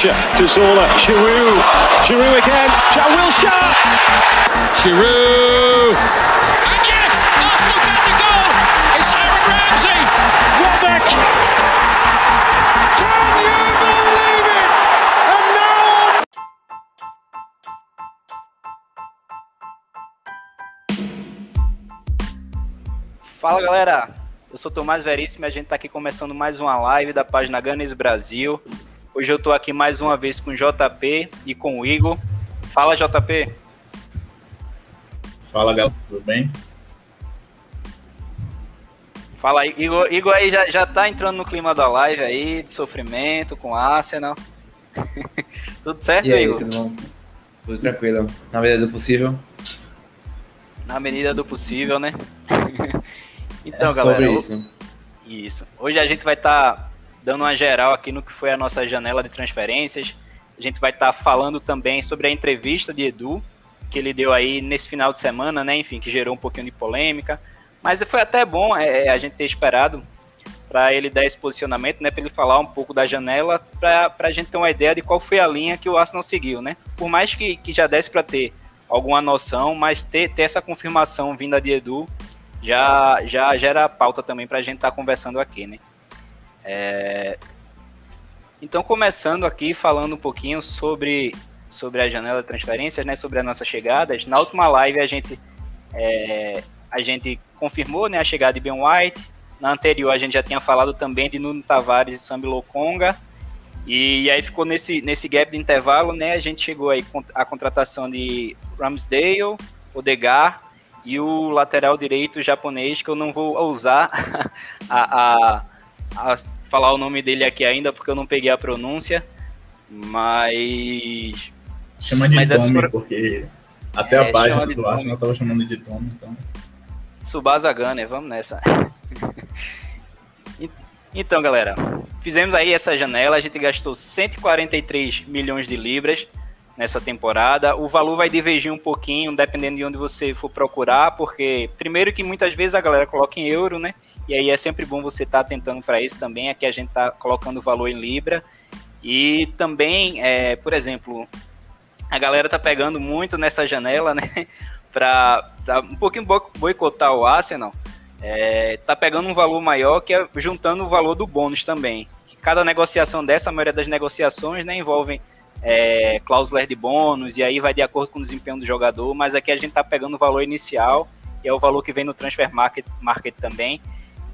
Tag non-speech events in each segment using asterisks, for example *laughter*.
Jack Wilshere to Zola. Giroud. Giroud again. Jack Wilshere. Giroud. And yes, Arsenal get the goal. It's Aaron Ramsey. Welbeck. Can you believe it? And now Fala galera, eu sou Tomás Veríssimo e a gente tá aqui começando mais uma live da página Ganes Brasil. Hoje eu tô aqui mais uma vez com o JP e com o Igor. Fala JP. Fala galera, tudo bem? Fala aí, Igor. Igor aí já, já tá entrando no clima da live aí, de sofrimento com Arsenal. *laughs* Tudo certo, E aí, Igor? tudo bom? Tudo tranquilo. Na medida do possível. Na medida do possível, né? *laughs* então, é galera, isso. Isso. Hoje a gente vai estar dando uma geral aqui no que foi a nossa janela de transferências. A gente vai estar falando também sobre a entrevista de Edu, que ele deu aí nesse final de semana, né? Enfim, que gerou um pouquinho de polêmica. Mas foi até bom é, a gente ter esperado para ele dar esse posicionamento, né? Para ele falar um pouco da janela, para a gente ter uma ideia de qual foi a linha que o Arsenal seguiu, né? Por mais que, que já desse para ter alguma noção, mas ter, ter essa confirmação vinda de Edu já, já gera pauta também para a gente estar conversando aqui, né? É, Então, começando aqui, falando um pouquinho sobre, sobre a janela de transferências, né? Sobre as nossas chegadas. Na última live a gente, é, a gente confirmou né, a chegada de Ben White. Na anterior a gente já tinha falado também de Nuno Tavares e Sambi Lokonga. E, aí ficou nesse, nesse gap de intervalo, né? A gente chegou aí a contratação de Ramsdale, Odegar e o lateral direito japonês, que eu não vou ousar *laughs* a, a, a falar o nome dele aqui ainda, porque eu não peguei a pronúncia, mas Chama de Mas Tommy, foram- porque até É, a página do. Arsenal tava chamando de Tommy, então. Tsubasa Gunner, vamos nessa. *laughs* Então, galera, fizemos aí essa janela, a gente gastou 143 milhões de libras nessa temporada. O valor vai divergir um pouquinho, dependendo de onde você for procurar, porque primeiro que muitas vezes a galera coloca em euro, né? E aí é sempre bom você estar atentando para isso também. Aqui a gente está colocando valor em libra. E também, é, por exemplo, a galera tá pegando muito nessa janela, né? *laughs* Para um pouquinho boi- boicotar o Arsenal. É, tá pegando um valor maior que é juntando o valor do bônus também. Que cada negociação dessa, a maioria das negociações, né, envolvem é, cláusulas de bônus e aí vai de acordo com o desempenho do jogador, mas aqui a gente tá pegando o valor inicial e é o valor que vem no transfer market, market também.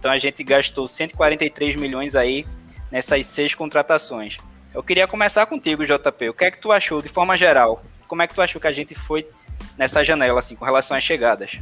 Então a gente gastou 143 milhões aí nessas seis contratações. Eu queria começar contigo, JP. O que é que tu achou de forma geral? Como é que tu achou que a gente foi nessa janela assim com relação às chegadas?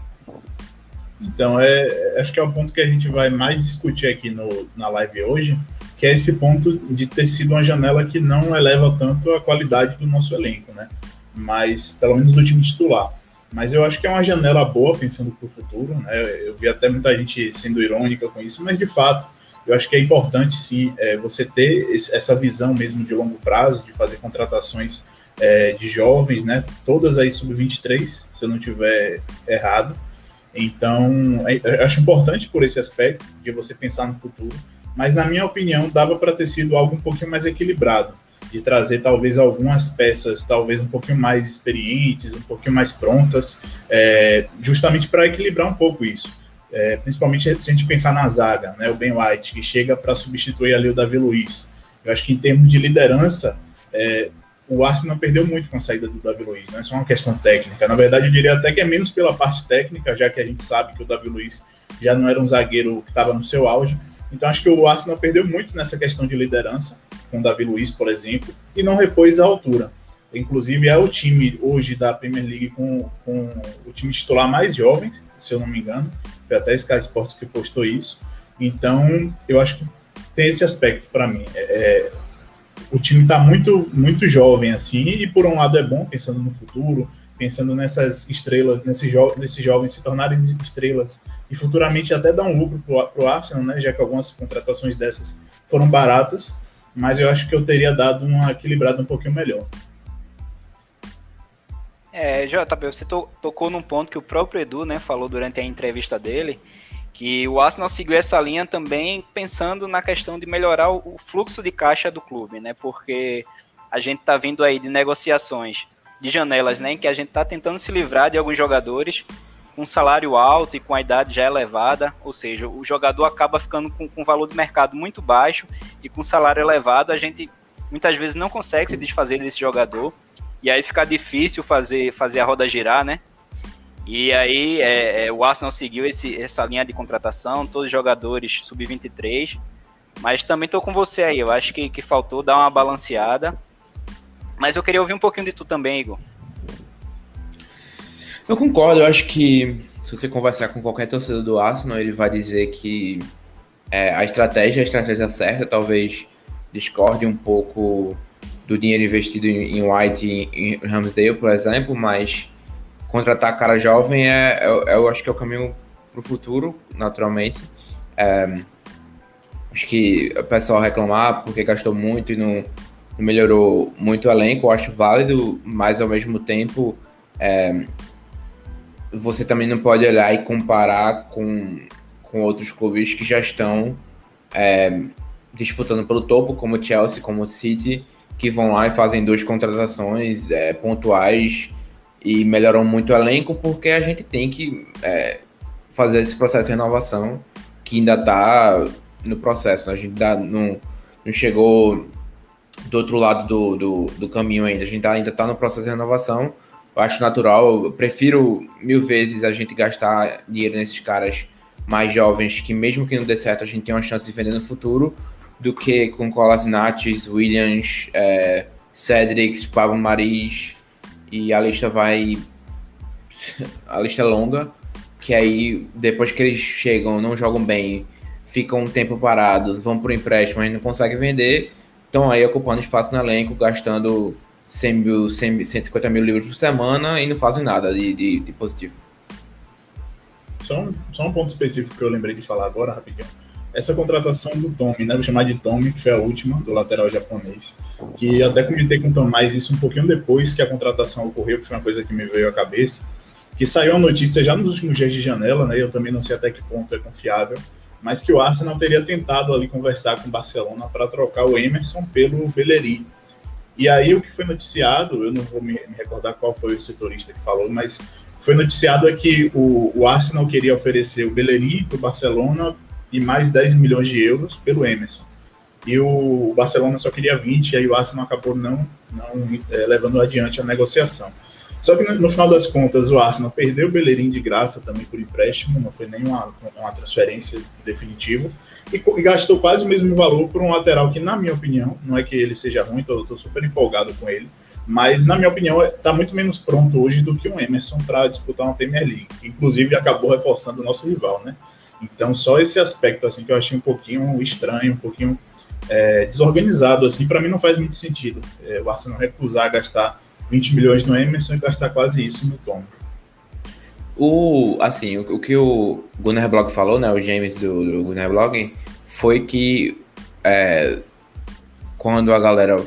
Então, é, acho que é o ponto que a gente vai mais discutir aqui no, na live hoje, que é esse ponto de ter sido uma janela que não eleva tanto a qualidade do nosso elenco, né? Mas, pelo menos do time titular. Mas eu acho que é uma janela boa, pensando para o futuro, né? Eu vi até muita gente sendo irônica com isso, mas de fato, eu acho que é importante sim é, você ter esse- essa visão mesmo de longo prazo, de fazer contratações é, de jovens, né? Todas aí sub-23, se eu não tiver errado. Então, é- eu acho importante por esse aspecto de você pensar no futuro, mas na minha opinião, dava para ter sido algo um pouquinho mais equilibrado, de trazer talvez algumas peças, talvez um pouquinho mais experientes, um pouquinho mais prontas, é, justamente para equilibrar um pouco isso. É, principalmente se a gente pensar na zaga, né, o Ben White, que chega para substituir ali o Davi Luiz. Eu acho que em termos de liderança, é, o Arsenal perdeu muito com a saída do Davi Luiz, não é só uma questão técnica. Na verdade, eu diria até que é menos pela parte técnica, já que a gente sabe que o Davi Luiz já não era um zagueiro que estava no seu auge. Então, acho que o Arsenal perdeu muito nessa questão de liderança, com o Davi Luiz, por exemplo, e não repôs a altura. Inclusive, é o time hoje da Premier League com, com o time titular mais jovem, se eu não me engano. Foi até Sky Sports que postou isso. Então, eu acho que tem esse aspecto para mim. É, o time está muito, muito jovem, assim, e por um lado é bom, pensando no futuro, pensando nessas estrelas, nesses, jo jovens se tornarem estrelas e futuramente até dar um lucro para o Arsenal, né, já que algumas contratações dessas foram baratas, mas eu acho que eu teria dado uma equilibrada um pouquinho melhor. É, JP, você to tocou num ponto que o próprio Edu, né, falou durante a entrevista dele, que o Arsenal seguiu essa linha também pensando na questão de melhorar o fluxo de caixa do clube, né? Porque a gente está vindo aí de negociações de janelas, né, em que a gente está tentando se livrar de alguns jogadores com salário alto e com a idade já elevada, ou seja, o jogador acaba ficando com, com valor de mercado muito baixo e com salário elevado, a gente muitas vezes não consegue se desfazer desse jogador. E aí fica difícil fazer, fazer a roda girar, né? E aí é, é, o Arsenal seguiu esse, essa linha de contratação, todos os jogadores sub-23, mas também estou com você aí, eu acho que, que faltou dar uma balanceada, mas eu queria ouvir um pouquinho de tu também, Igor. Eu concordo, eu acho que se você conversar com qualquer torcedor do Arsenal, ele vai dizer que é, a estratégia é a estratégia certa, talvez discorde um pouco do dinheiro investido em, White e em Ramsdale, por exemplo, mas contratar cara jovem é, é, é eu acho que é o caminho para o futuro, naturalmente. É, acho que o pessoal reclamar porque gastou muito e não melhorou muito o elenco, eu acho válido, mas ao mesmo tempo é, você também não pode olhar e comparar com, com outros clubes que já estão é, disputando pelo topo, como Chelsea, como City, que vão lá e fazem duas contratações é, pontuais e melhoram muito o elenco, porque a gente tem que é, fazer esse processo de renovação que ainda está no processo. A gente não, não chegou do outro lado do, do, do caminho ainda. A gente ainda está no processo de renovação eu acho natural. Eu prefiro mil vezes a gente gastar dinheiro nesses caras mais jovens, que mesmo que não dê certo, a gente tem uma chance de vender no futuro, do que com Colasinates, Williams, é, Cedric, Pablo Maris, e a lista vai. A lista é longa, que aí depois que eles chegam, não jogam bem, ficam um tempo parados, vão para o empréstimo, mas não conseguem vender, estão aí ocupando espaço no elenco, gastando 100 mil, 100, 150 mil livros por semana e não fazem nada de, de, de positivo. Só um, só um ponto específico que eu lembrei de falar agora, rapidinho. Essa contratação do Tommy, né? Vou chamar de Tommy, que foi a última, do lateral japonês. Que até comentei com o Tomás isso um pouquinho depois que a contratação ocorreu, que foi uma coisa que me veio à cabeça. Que saiu a notícia já nos últimos dias de janela, né? Eu também não sei até que ponto é confiável, mas que o Arsenal teria tentado ali conversar com o Barcelona para trocar o Emerson pelo Bellerin e aí o que foi noticiado, eu não vou me, recordar qual foi o setorista que falou, mas foi noticiado é que o, o Arsenal queria oferecer o Bellerin para o Barcelona e mais 10 milhões de euros pelo Emerson. E o, o Barcelona só queria 20, e aí o Arsenal acabou não, não é, levando adiante a negociação. Só que no, final das contas, o Arsenal perdeu o Bellerin de graça também por empréstimo, não foi nenhuma uma transferência definitiva, e, e, gastou quase o mesmo valor por um lateral que, na minha opinião, não é que ele seja ruim, estou super empolgado com ele, mas, na minha opinião, está muito menos pronto hoje do que um Emerson para disputar uma Premier League, inclusive acabou reforçando o nosso rival, né? Então, só esse aspecto assim que eu achei um pouquinho estranho, um pouquinho é, desorganizado, assim, para mim não faz muito sentido. É, o Arsenal recusar gastar 20 milhões no Emerson e gastar quase isso no Tom. O, assim, o, o que o Gunnar Blog falou, né, o James do, do Gunnar Blog, foi que é, quando a galera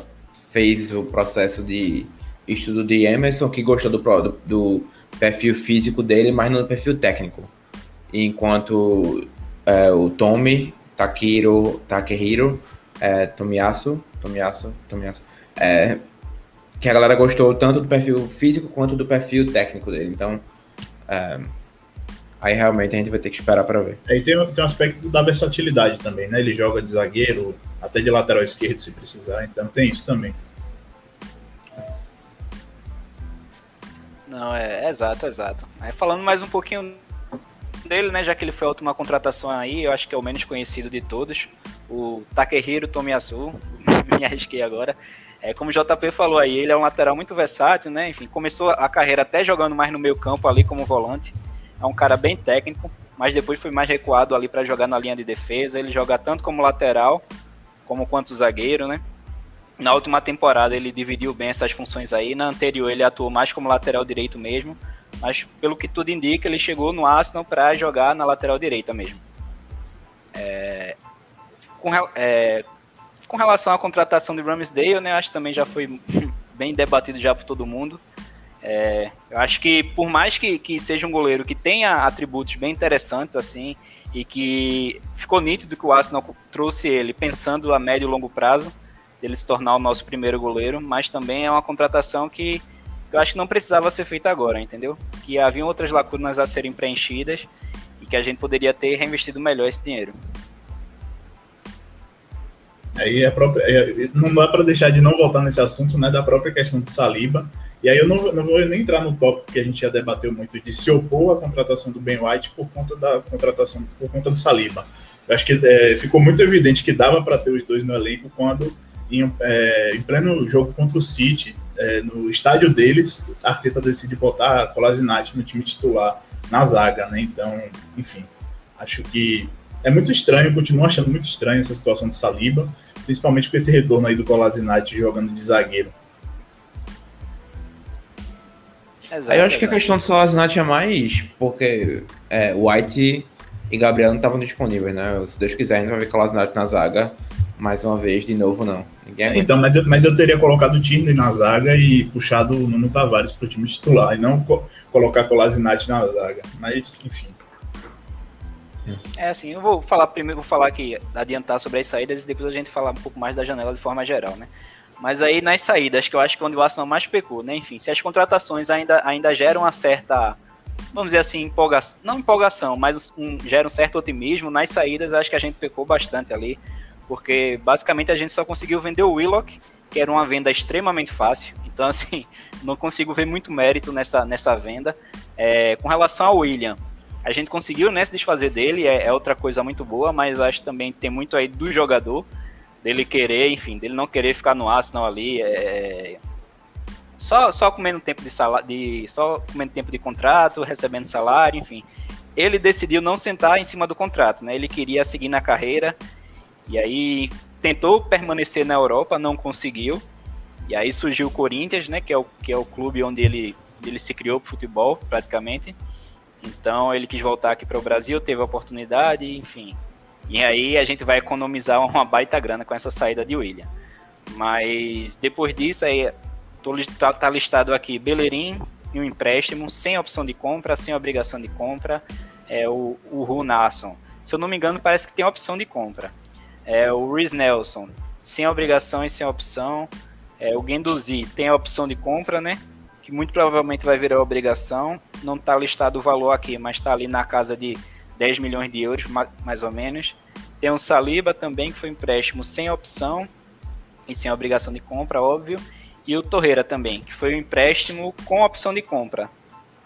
fez o processo de estudo de Emerson, que gostou do, do, do perfil físico dele, mas não do perfil técnico. Enquanto é, o Tommy, Takiro, Takehiro, é, Tomiyasu, Tomiyasu, Tomiyasu, é, que a galera gostou tanto do perfil físico quanto do perfil técnico dele. Então, é, aí realmente a gente vai ter que esperar para ver. Aí tem, tem um aspecto da versatilidade também, né? Ele joga de zagueiro, até de lateral esquerdo se precisar, então tem isso também. Não, é, é exato, exato. Aí falando mais um pouquinho dele, né, já que ele foi a última contratação aí, eu acho que é o menos conhecido de todos, o Takehiro Tomiyasu, *laughs* me arrisquei agora. É, como o JP falou aí, ele é um lateral muito versátil, né? Enfim, começou a carreira até jogando mais no meio campo ali como volante. É um cara bem técnico, mas depois foi mais recuado ali para jogar na linha de defesa. Ele joga tanto como lateral como quanto zagueiro, né? Na última temporada ele dividiu bem essas funções aí. Na anterior ele atuou mais como lateral direito mesmo. Mas pelo que tudo indica, ele chegou no Arsenal para jogar na lateral direita mesmo. É, com, é, com relação à contratação de Ramsdale, né, acho que também já foi *laughs* bem debatido já por todo mundo. É, eu acho que por mais que, que seja um goleiro que tenha atributos bem interessantes assim e que ficou nítido que o Arsenal trouxe ele pensando a médio e longo prazo dele se tornar o nosso primeiro goleiro, mas também é uma contratação que eu acho que não precisava ser feita agora, entendeu? Que havia outras lacunas a serem preenchidas e que a gente poderia ter reinvestido melhor esse dinheiro. Aí a própria, é, não dá para deixar de não voltar nesse assunto, né, da própria questão do Saliba. E aí eu não, não vou nem entrar no tópico que a gente já debateu muito de se opor à contratação do Ben White por conta da contratação, por conta do Saliba. Eu acho que é, ficou muito evidente que dava para ter os dois no elenco quando em, é, em pleno jogo contra o City, é, no estádio deles, a Arteta decide botar a Colasinati no time titular na zaga, né? Então, enfim, acho que é muito estranho, continuo achando muito estranho essa situação do Saliba, principalmente com esse retorno aí do Colasinati jogando de zagueiro. Exato, eu acho exato. que a questão do Colasinati é mais porque é, White e Gabriel não estavam disponíveis, né? Se Deus quiser, a gente vai ver Colasinati na zaga mais uma vez, de novo, não. Ninguém então, mas eu, mas eu teria colocado o Tierney na zaga e puxado o Nuno Tavares para o time titular, e não co colocar Colasinati na zaga. Mas, enfim. É assim, eu vou falar primeiro, vou falar aqui, adiantar sobre as saídas e depois a gente falar um pouco mais da janela de forma geral, né? Mas aí nas saídas, que eu acho que é onde o Arsenal mais pecou, né? Enfim, se as contratações ainda, ainda geram uma certa, vamos dizer assim, empolgação, não empolgação, mas um, geram um certo otimismo, nas saídas acho que a gente pecou bastante ali porque basicamente a gente só conseguiu vender o Willock, que era uma venda extremamente fácil. Então, *laughs* assim, não consigo ver muito mérito nessa, nessa venda. É, com relação ao William, a gente conseguiu né, se desfazer dele, é, é, outra coisa muito boa, mas acho também tem muito aí do jogador, dele querer, enfim, dele não querer ficar no Arsenal ali, é, só, só comendo tempo de salário, de, só comendo tempo de contrato, recebendo salário, enfim. Ele decidiu não sentar em cima do contrato, né? Ele queria seguir na carreira, e aí tentou permanecer na Europa, não conseguiu. E aí surgiu o Corinthians, né, que é o, que é o clube onde ele, ele se criou para futebol, praticamente. Então ele quis voltar aqui para o Brasil, teve a oportunidade, enfim. E aí a gente vai economizar uma baita grana com essa saída de William. Mas depois disso, aí tô, tá, tá listado aqui Bellerin e um empréstimo, sem opção de compra, sem obrigação de compra. É o, o Ru. Se eu não me engano, parece que tem opção de compra é o Rhys Nelson, sem obrigação e sem opção. É, o Guendouzi tem a opção de compra, né? Que muito provavelmente vai virar obrigação. Não está listado o valor aqui, mas está ali na casa de 10 milhões de euros, mais ou menos. Tem o Saliba também, que foi empréstimo sem opção e sem obrigação de compra, óbvio. E o Torreira também, que foi um empréstimo com opção de compra.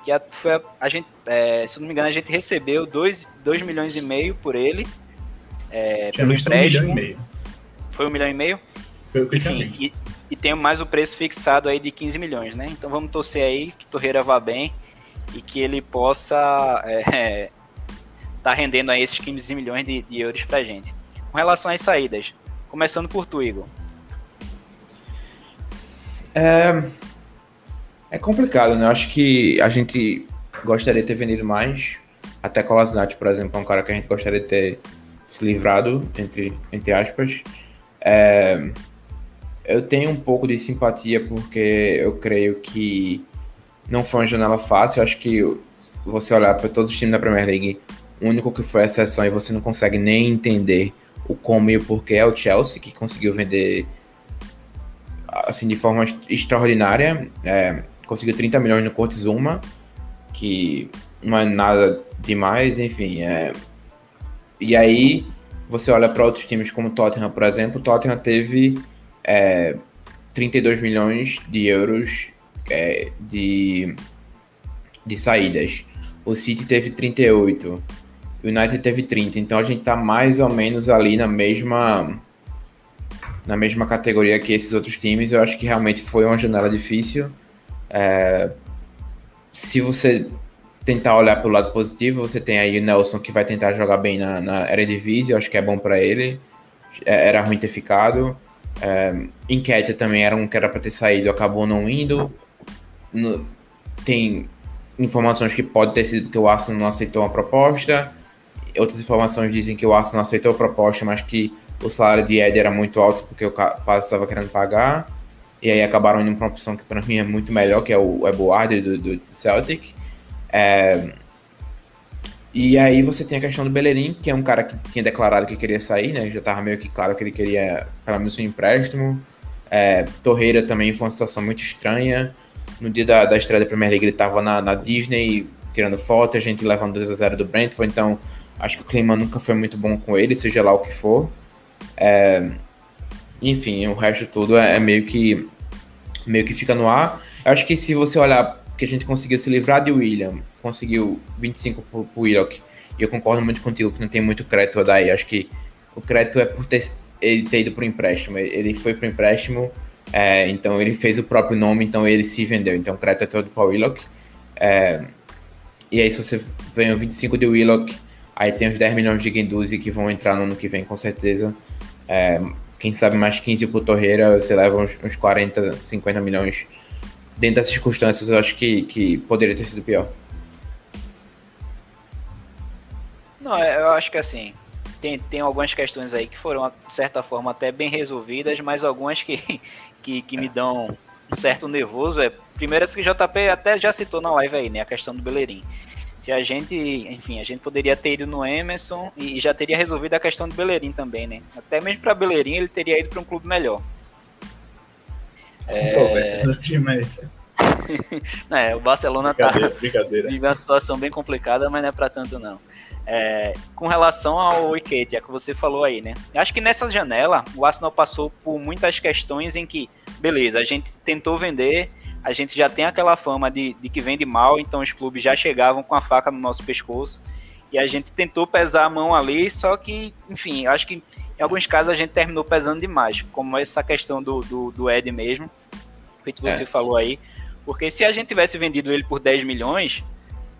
Que a, foi a, a gente, é, se não me engano, a gente recebeu 2 milhões e meio por ele é, pelo empréstimo. Um milhão e meio. Foi um milhão e meio? Foi o que Enfim, e, e tem mais o preço fixado aí de 15 milhões, né? Então vamos torcer aí que Torreira vá bem e que ele possa é, *laughs* tá rendendo aí esses 15 milhões de, de euros pra gente. Com relação às saídas, começando por tu, Igor. É, é complicado, né? Eu acho que a gente gostaria de ter vendido mais. Até Colasnat, por exemplo, é um cara que a gente gostaria de ter se livrado, entre, entre aspas. É, eu tenho um pouco de simpatia porque eu creio que não foi uma janela fácil. Eu acho que você olhar para todos os times da Premier League, o único que foi a exceção e você não consegue nem entender o como e o porquê é o Chelsea, que conseguiu vender assim de forma extraordinária. É, conseguiu 30 milhões no Cortes Zuma, que não é nada demais, enfim. É, e aí você olha para outros times como o Tottenham, por exemplo, o Tottenham teve é, 32 milhões de euros é, de, de saídas. O City teve 38, o United teve 30, então a gente está mais ou menos ali na mesma na mesma categoria que esses outros times. Eu acho que realmente foi uma janela difícil. É, se você tentar olhar pelo lado positivo, você tem aí o Nelson que vai tentar jogar bem na, na Eredivisie, eu acho que é bom para ele. É, era ruim ter ficado. É, Enquete também era um que era para ter saído, acabou não indo. No, tem informações que pode ter sido que o Arsenal não aceitou uma proposta. Outras informações dizem que o Arsenal aceitou a proposta, mas que o salário de Ed era muito alto porque o Paz estava querendo pagar. e aí acabaram indo para uma opção que para mim é muito melhor, que é o Eboard do, do Celtic. É, e aí você tem a questão do Bellerin, que é um cara que tinha declarado que queria sair, né? Já estava meio que claro que ele queria, para mim, seu empréstimo. É, Torreira também foi uma situação muito estranha. No dia da, da estreia da Premier League ele estava na, na, Disney tirando foto, a gente levando 2 a 0 do Brentford, então acho que o clima nunca foi muito bom com ele, seja lá o que for. É, enfim, o resto tudo é, é, meio que meio que fica no ar. Eu acho que se você olhar que a gente conseguiu se livrar de William, conseguiu 25 pro, pro Willock, e eu concordo muito contigo que não tem muito crédito a dar aí. Acho que o crédito é por ter, ele ter ido pro empréstimo. Ele foi pro empréstimo, é, então ele fez o próprio nome, então ele se vendeu. Então o crédito é todo para o Willock. É, e aí, se você vem o 25 de Willock, aí tem os 10 milhões de Guendouzi que vão entrar no ano que vem, com certeza. É, quem sabe mais 15 por Torreira, você leva uns, uns 40, 50 milhões. Dentro das circunstâncias, eu acho que, que poderia ter sido pior. Não, é, eu acho que assim, tem, tem algumas questões aí que foram, de certa forma, até bem resolvidas, mas algumas que, *laughs* que, que me dão um certo nervoso. É, primeiro, essa que o JP até já citou na live aí, né? A questão do Beleirinho. Se a gente, enfim, a gente poderia ter ido no Emerson e já teria resolvido a questão do Bellerin também, né? Até mesmo para Bellerin ele teria ido para um clube melhor. É... *laughs* é, o Barcelona brincadeira, tá brincadeira. vive uma situação bem complicada, mas não é para tanto não. É, com relação ao Wicket, é que você falou aí, né? Acho que nessa janela o Arsenal passou por muitas questões em que, beleza, a gente tentou vender a gente já tem aquela fama de, de que vende mal, então os clubes já chegavam com a faca no nosso pescoço. E a gente tentou pesar a mão ali, só que, enfim, acho que em alguns casos a gente terminou pesando demais, como essa questão do, do, do Ed mesmo, feito você é. falou aí. Porque se a gente tivesse vendido ele por 10 milhões,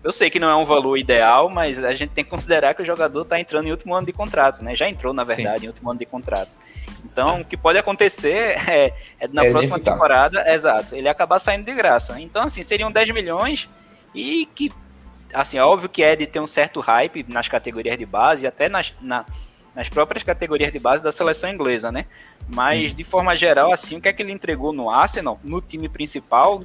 eu sei que não é um valor ideal, mas a gente tem que considerar que o jogador está entrando em último ano de contrato, né? Já entrou, na verdade, Sim. em último ano de contrato. Então, o que pode acontecer é, é na é próxima temporada, exato, ele acabar saindo de graça. Então, assim, seriam 10 milhões e que, assim, é óbvio que é de ter um certo hype nas categorias de base, até nas, na, nas próprias categorias de base da seleção inglesa, né? Mas, hum. de forma geral, assim, o que é que ele entregou no Arsenal, no time principal,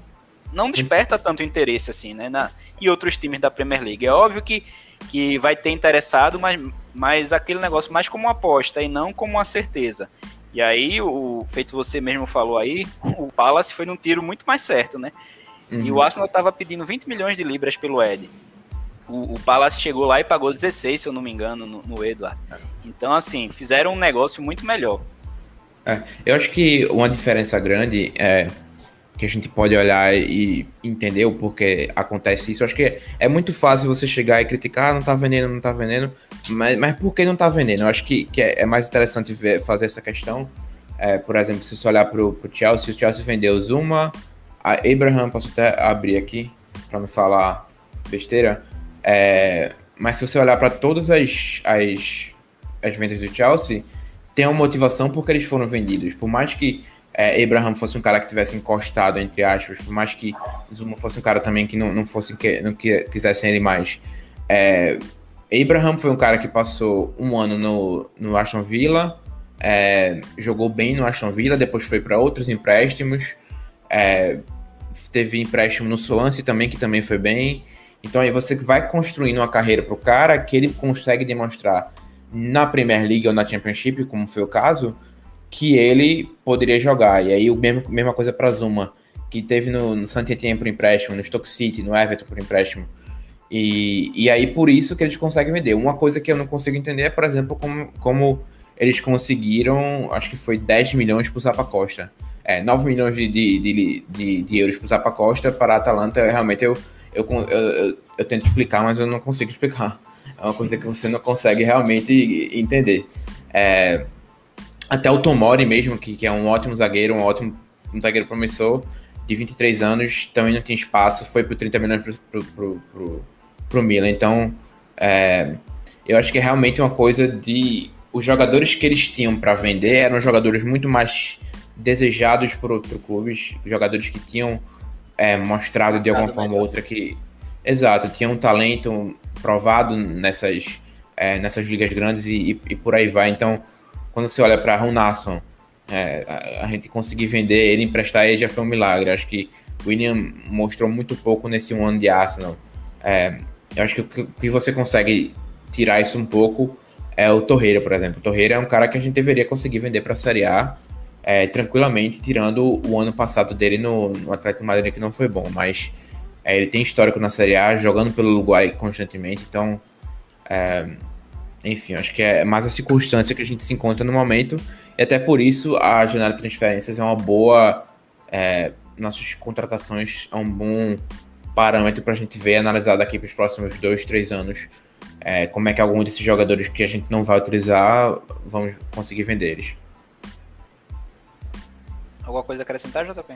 não desperta tanto interesse, assim, né? Na, e outros times da Premier League. É óbvio que, que vai ter interessado, mas, mas aquele negócio mais como uma aposta e não como uma certeza. E aí, o feito você mesmo falou aí, *laughs* o Palace foi num tiro muito mais certo, né? Uhum. E o Arsenal estava pedindo 20 milhões de libras pelo Ed. O, o, Palace chegou lá e pagou 16, se eu não me engano, no, no Edward. Então, assim, fizeram um negócio muito melhor. É, eu acho que uma diferença grande é que a gente pode olhar e entender o porquê acontece isso. Eu acho que é muito fácil você chegar e criticar, ah, não tá vendendo, não tá vendendo, mas, mas por que não tá vendendo? Eu acho que, que é, é mais interessante ver, fazer essa questão. É, por exemplo, se você olhar pro, pro Chelsea, o Chelsea vendeu Zuma, a Abraham, posso até abrir aqui para não falar besteira, é, mas se você olhar para todas as, as, as vendas do Chelsea, tem uma motivação porque eles foram vendidos. Por mais que é, Abraham fosse um cara que tivesse encostado, entre aspas, por mais que Zuma fosse um cara também que não, não fosse que não que, quisessem ele mais. É, Abraham foi um cara que passou um ano no, no Aston Villa, é, jogou bem no Aston Villa, depois foi para outros empréstimos, é, teve empréstimo no Swansea também, que também foi bem. Então aí você vai construindo uma carreira para o cara que ele consegue demonstrar na Premier League ou na Championship, como foi o caso, que ele poderia jogar. E aí, o mesmo, mesma coisa para Zuma, que teve no, no por empréstimo, no Stoke City, no Everton por empréstimo. E, e aí, por isso que eles conseguem vender. Uma coisa que eu não consigo entender é, por exemplo, como, como eles conseguiram, acho que foi 10 milhões por Zapa Costa. É, 9 milhões de, de, de, de, de euros por Zapa Costa para a Atalanta, realmente eu, eu, eu, eu, eu tento explicar, mas eu não consigo explicar. É uma coisa que você não consegue realmente entender. É, até o Tomori mesmo, que, que é um ótimo zagueiro, um ótimo um zagueiro promissor, de 23 anos, também não tinha espaço, foi por 30 milhões pro, pro, pro, pro, pro Milan. Então, é, eu acho que é realmente uma coisa de... Os jogadores que eles tinham para vender eram jogadores muito mais desejados por outros clubes, jogadores que tinham é, mostrado de alguma forma ou outra que... Exato, tinham um talento provado nessas, é, nessas ligas grandes e, e, e por aí vai. Então quando você olha para Ronasson, é, a, a, gente conseguir vender ele, emprestar ele já foi um milagre. Acho que o William mostrou muito pouco nesse um ano de Arsenal. É, eu acho que o que você consegue tirar isso um pouco é o Torreira, por exemplo. O Torreira é um cara que a gente deveria conseguir vender para a Série A é, tranquilamente, tirando o ano passado dele no, no Atlético Madrid, que não foi bom, mas é, ele tem histórico na Série A, jogando pelo Uruguai constantemente, então, é, enfim, acho que é mais a circunstância que a gente se encontra no momento, e até por isso a janela de transferências é uma boa. É, nossas contratações é um bom parâmetro para a gente ver analisar daqui para os próximos dois, três anos é, como é que alguns desses jogadores que a gente não vai utilizar vamos conseguir vender eles. Alguma coisa a acrescentar, JP?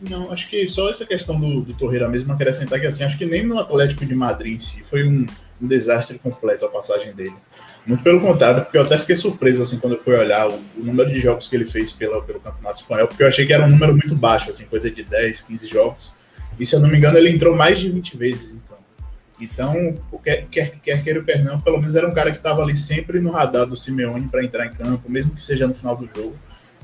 Não, acho que só essa questão do, do Torreira mesmo acrescentar que assim, acho que nem no Atlético de Madrid em si foi um, um desastre completo a passagem dele. Muito pelo contrário, porque eu até fiquei surpreso assim quando eu fui olhar o, o, número de jogos que ele fez pela, pelo Campeonato Espanhol, porque eu achei que era um número muito baixo, assim, coisa de 10, 15 jogos. E se eu não me engano, ele entrou mais de 20 vezes em campo. Então, o quer, quer, quer queira o não, pelo menos era um cara que estava ali sempre no radar do Simeone para entrar em campo, mesmo que seja no final do jogo.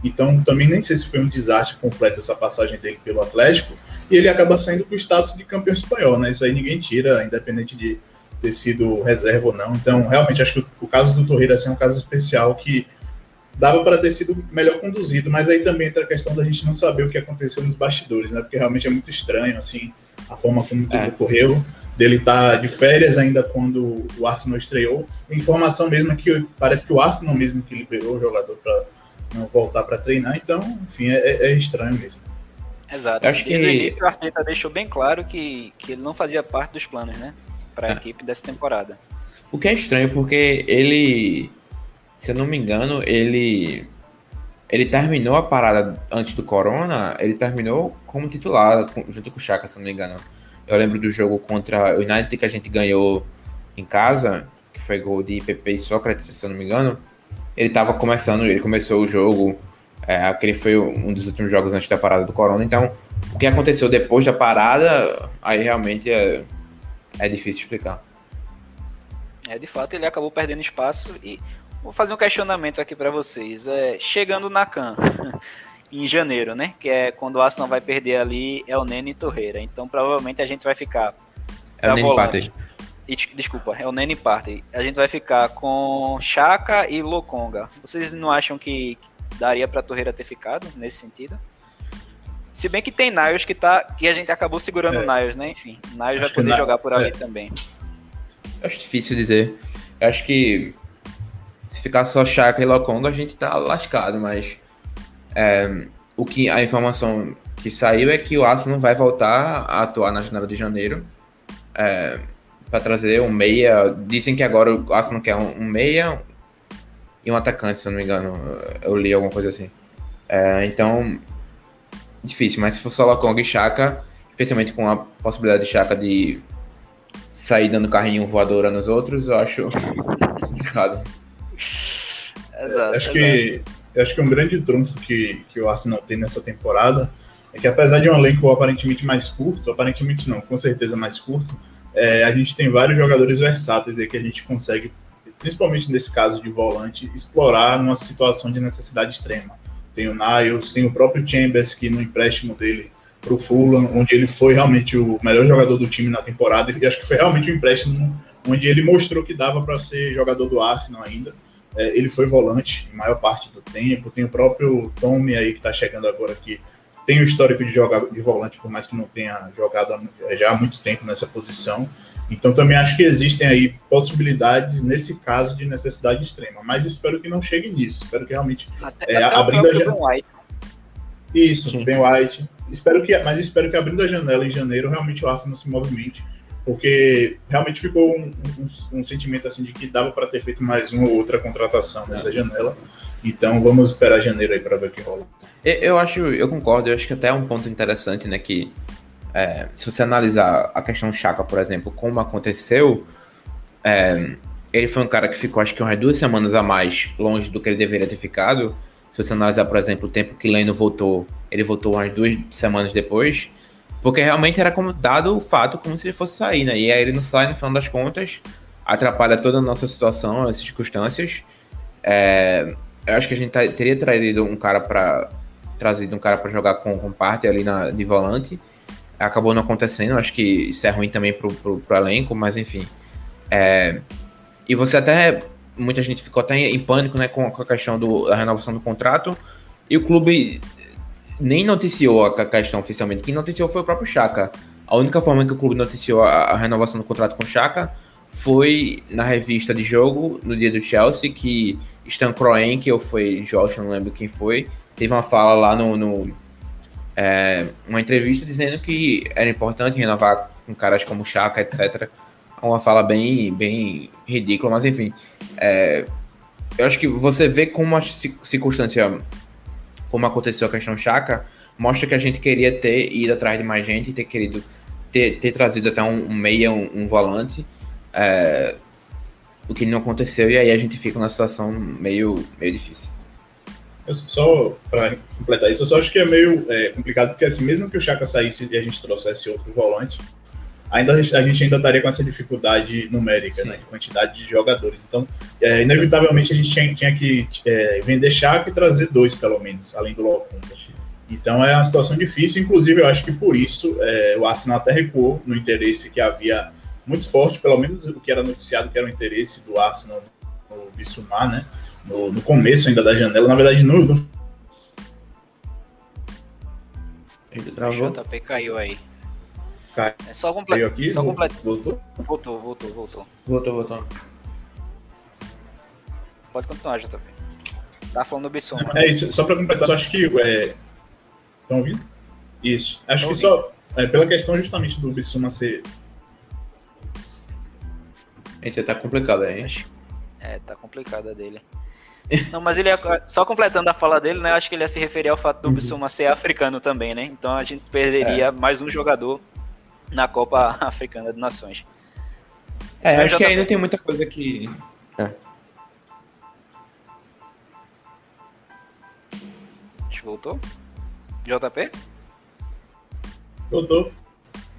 Então, também nem sei se foi um desastre completo essa passagem dele pelo Atlético. E ele acaba saindo com o status de campeão espanhol, né? Isso aí ninguém tira, independente de ter sido reserva ou não. Então, realmente, acho que o, caso do Torreira assim, é um caso especial que dava para ter sido melhor conduzido, mas aí também entra a questão da gente não saber o que aconteceu nos bastidores, né? Porque realmente é muito estranho, assim, a forma como tudo é. ocorreu. Dele estar tá de férias ainda quando o Arsenal estreou. A informação mesmo é que parece que o Arsenal mesmo que liberou o jogador para não voltar para treinar. Então, enfim, é, é, estranho mesmo. Exato. Acho que no início o Arteta deixou bem claro que, que ele não fazia parte dos planos, né? Para a é. equipe dessa temporada. O que é estranho porque ele, se eu não me engano, ele ele terminou a parada antes do Corona, ele terminou como titular junto com o Chaka, se não me engano. Eu lembro do jogo contra o United que a gente ganhou em casa, que foi gol de PP e Sócrates, se eu não me engano ele estava começando, ele começou o jogo, é, aquele foi um dos últimos jogos antes da parada do Corona, então o que aconteceu depois da parada, aí realmente é, é difícil explicar. É, de fato, ele acabou perdendo espaço e vou fazer um questionamento aqui para vocês. É, chegando na CAN, *laughs* em janeiro, né? Que é quando o Arsenal vai perder ali é o Nene e Torreira. Então provavelmente a gente vai ficar. É o Nene Partey. Desculpa, é o Nene Party. A gente vai ficar com Chaka e Lokonga. Vocês não acham que daria pra Torreira ter ficado nesse sentido? Se bem que tem Niles que tá. que a gente acabou segurando é. o Niles, né? Enfim, Niles vai poder jogar por ali é. também. Acho difícil dizer. Eu acho que se ficar só Chaka e Lokonga, a gente tá lascado, mas. É, o que a informação que saiu é que o Arsenal vai voltar a atuar na janela de janeiro. É, para trazer um meia. Dizem que agora o Arsenal quer um, um, meia e um atacante, se eu não me engano. Eu li alguma coisa assim. É, então, difícil, mas se for só Lokong e Chaka, especialmente com a possibilidade de Chaka de sair dando carrinho voadora nos outros, eu acho complicado. Exato, acho que acho que um grande trunfo que, que o Arsenal tem nessa temporada é que apesar de um elenco aparentemente mais curto, aparentemente não, com certeza mais curto, é, a gente tem vários jogadores versáteis aí que a gente consegue, principalmente nesse caso de volante, explorar numa situação de necessidade extrema. Tem o Niles, tem o próprio Chambers, que no empréstimo dele para o Fulham, onde ele foi realmente o melhor jogador do time na temporada, e acho que foi realmente um empréstimo onde ele mostrou que dava para ser jogador do Arsenal ainda. É, ele foi volante em maior parte do tempo. Tem o próprio Tommy aí que está chegando agora aqui, tem o histórico de jogar de volante, por mais que não tenha jogado já há muito tempo nessa posição. Então também acho que existem aí possibilidades nesse caso de necessidade extrema, mas espero que não chegue nisso. Espero que realmente até, é, até abrindo a janela. Isso, Sim. Ben White. Espero que, mas espero que abrindo a janela em janeiro realmente o Arsenal se movimente, porque realmente ficou um, um, um sentimento assim de que dava para ter feito mais uma ou outra contratação nessa é. janela. Então vamos esperar janeiro aí para ver o que rola. Eu acho, eu concordo, eu acho que até é um ponto interessante, né, que é, se você analisar a questão Chaka, por exemplo, como aconteceu, é, ele foi um cara que ficou acho que umas duas semanas a mais longe do que ele deveria ter ficado. Se você analisar, por exemplo, o tempo que Leno voltou, ele voltou umas duas semanas depois, porque realmente era como dado o fato como se ele fosse sair, né? E aí ele não sai no final das contas, atrapalha toda a nossa situação, as circunstâncias. É, eu acho que a gente tá, teria trazido um cara para trazido um cara para jogar com, com parte ali na, de volante. Acabou não acontecendo, acho que isso é ruim também pro, pro, pro elenco, mas enfim. É, e você até. Muita gente ficou até em pânico né, com, com a questão do, da renovação do contrato. E o clube nem noticiou a questão oficialmente. Quem noticiou foi o próprio Chaka. A única forma que o clube noticiou a, a renovação do contrato com o Chaka foi na revista de jogo, no dia do Chelsea, que Stan Kroenke, ou foi Josh, não lembro quem foi, teve uma fala lá no, no é, uma entrevista dizendo que era importante renovar com caras como Chaka, etc. Uma fala bem, bem ridícula, mas enfim. É, eu acho que você vê como a circunstância, como aconteceu a questão Chaka, mostra que a gente queria ter ido atrás de mais gente, ter querido ter, ter trazido até um, um meia, um, um volante. É, o que não aconteceu, e aí a gente fica numa situação meio, meio difícil. Eu só para completar isso, eu só acho que é meio é, complicado, porque assim, mesmo que o Chaka saísse e a gente trouxesse outro volante, ainda a gente ainda estaria com essa dificuldade numérica, né, de quantidade de jogadores. Então, é, inevitavelmente a gente tinha, tinha que é, vender Chaka e trazer dois, pelo menos, além do Locumba. Então é uma situação difícil, inclusive eu acho que por isso é, o Arsenal até recuou no interesse que havia muito forte, pelo menos o que era noticiado, que era o interesse do Arsenal no Bissumar, né? No, no, começo ainda da janela, na verdade no... no... O JP caiu aí. Caiu. É só completar. aqui? Só complet... Voltou? Voltou, voltou, voltou. Voltou, voltou. Pode continuar, JP. Tá falando do Bissumar. É isso, só para completar, só acho que... Estão é... ouvindo? Isso. Acho Tô que ouvindo. só... É, pela questão justamente do Bissuma ser Eita, tá complicado aí. É, tá complicada dele. Não, mas ele ia, só completando a fala dele, né? Acho que ele ia se referir ao fato do uhum. Bissuma ser africano também, né? Então a gente perderia é. mais um jogador na Copa *laughs* Africana de Nações. É, acho que ainda tem muita coisa que. É. Voltou? JP? Voltou.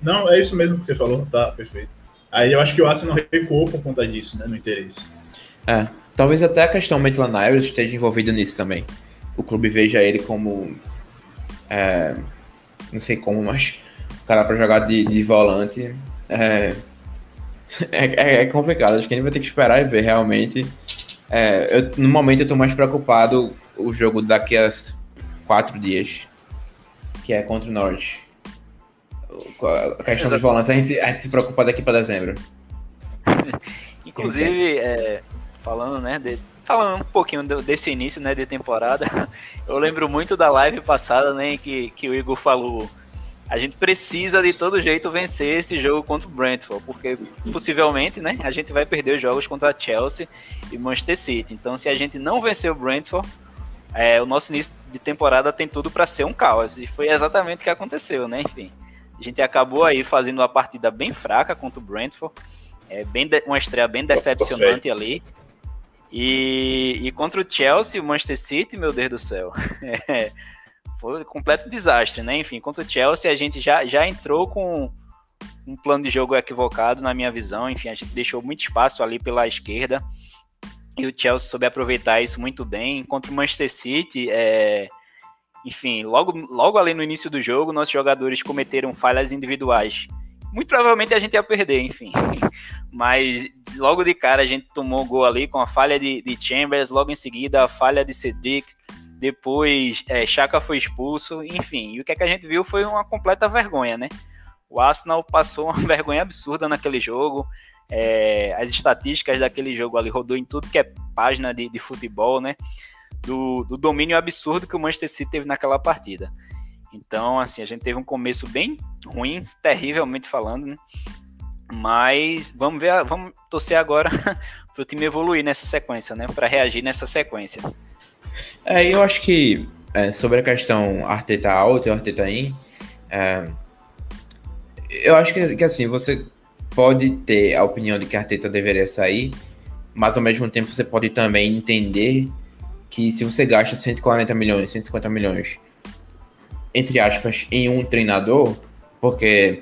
Não, é isso mesmo que você falou, tá perfeito. Aí eu acho que o Arsenal recuou por conta disso, né, no interesse. É, talvez até a questão Maitland Niles esteja envolvida nisso também. O clube veja ele como. É, não sei como, mas o cara para jogar de, de volante *laughs* é, é, é, complicado. Acho que a gente vai ter que esperar e ver realmente. É, eu, no momento eu tô mais preocupado o jogo daqui a quatro dias, que é contra o Norte a questão dos volantes, a gente, a gente se preocupa daqui para dezembro. *laughs* Inclusive, é, falando, né, de, falando um pouquinho desse início, né, de temporada, *laughs* eu lembro muito da live passada, né, que, que o Igor falou, a gente precisa de todo jeito vencer esse jogo contra o Brentford, porque possivelmente, né, a gente vai perder os jogos contra a Chelsea e Manchester City. Então, se a gente não vencer o Brentford, é, o nosso início de temporada tem tudo para ser um caos. E foi exatamente o que aconteceu, né? Enfim, a gente acabou aí fazendo uma partida bem fraca contra o Brentford. É bem de, uma estreia bem decepcionante ali. E, e, contra o Chelsea, o Manchester City, meu Deus do céu. *laughs* É, foi um completo desastre, né? Enfim, contra o Chelsea a gente já, já entrou com um plano de jogo equivocado, na minha visão. Enfim, a gente deixou muito espaço ali pela esquerda. E o Chelsea soube aproveitar isso muito bem. Contra o Manchester City, é, enfim, logo, logo ali no início do jogo, nossos jogadores cometeram falhas individuais. Muito provavelmente a gente ia perder, enfim. *laughs* Mas logo de cara a gente tomou o gol ali com a falha de, de Chambers, logo em seguida a falha de Cedric, depois é, Chaka foi expulso, enfim. E o que, é que a gente viu foi uma completa vergonha, né? O Arsenal passou uma *laughs* vergonha absurda naquele jogo. É, as estatísticas daquele jogo ali rodou em tudo que é página de, de futebol, né? do, do domínio absurdo que o Manchester City teve naquela partida. Então, assim, a gente teve um começo bem ruim, terrivelmente falando, né? Mas vamos ver, vamos torcer agora *laughs* para o time evoluir nessa sequência, né? Para reagir nessa sequência. É, eu acho que é, sobre a questão Arteta out e Arteta in, é, eu acho que, que, assim, você pode ter a opinião de que Arteta deveria sair, mas ao mesmo tempo você pode também entender que se você gasta 140 milhões, 150 milhões, entre aspas, em um treinador, porque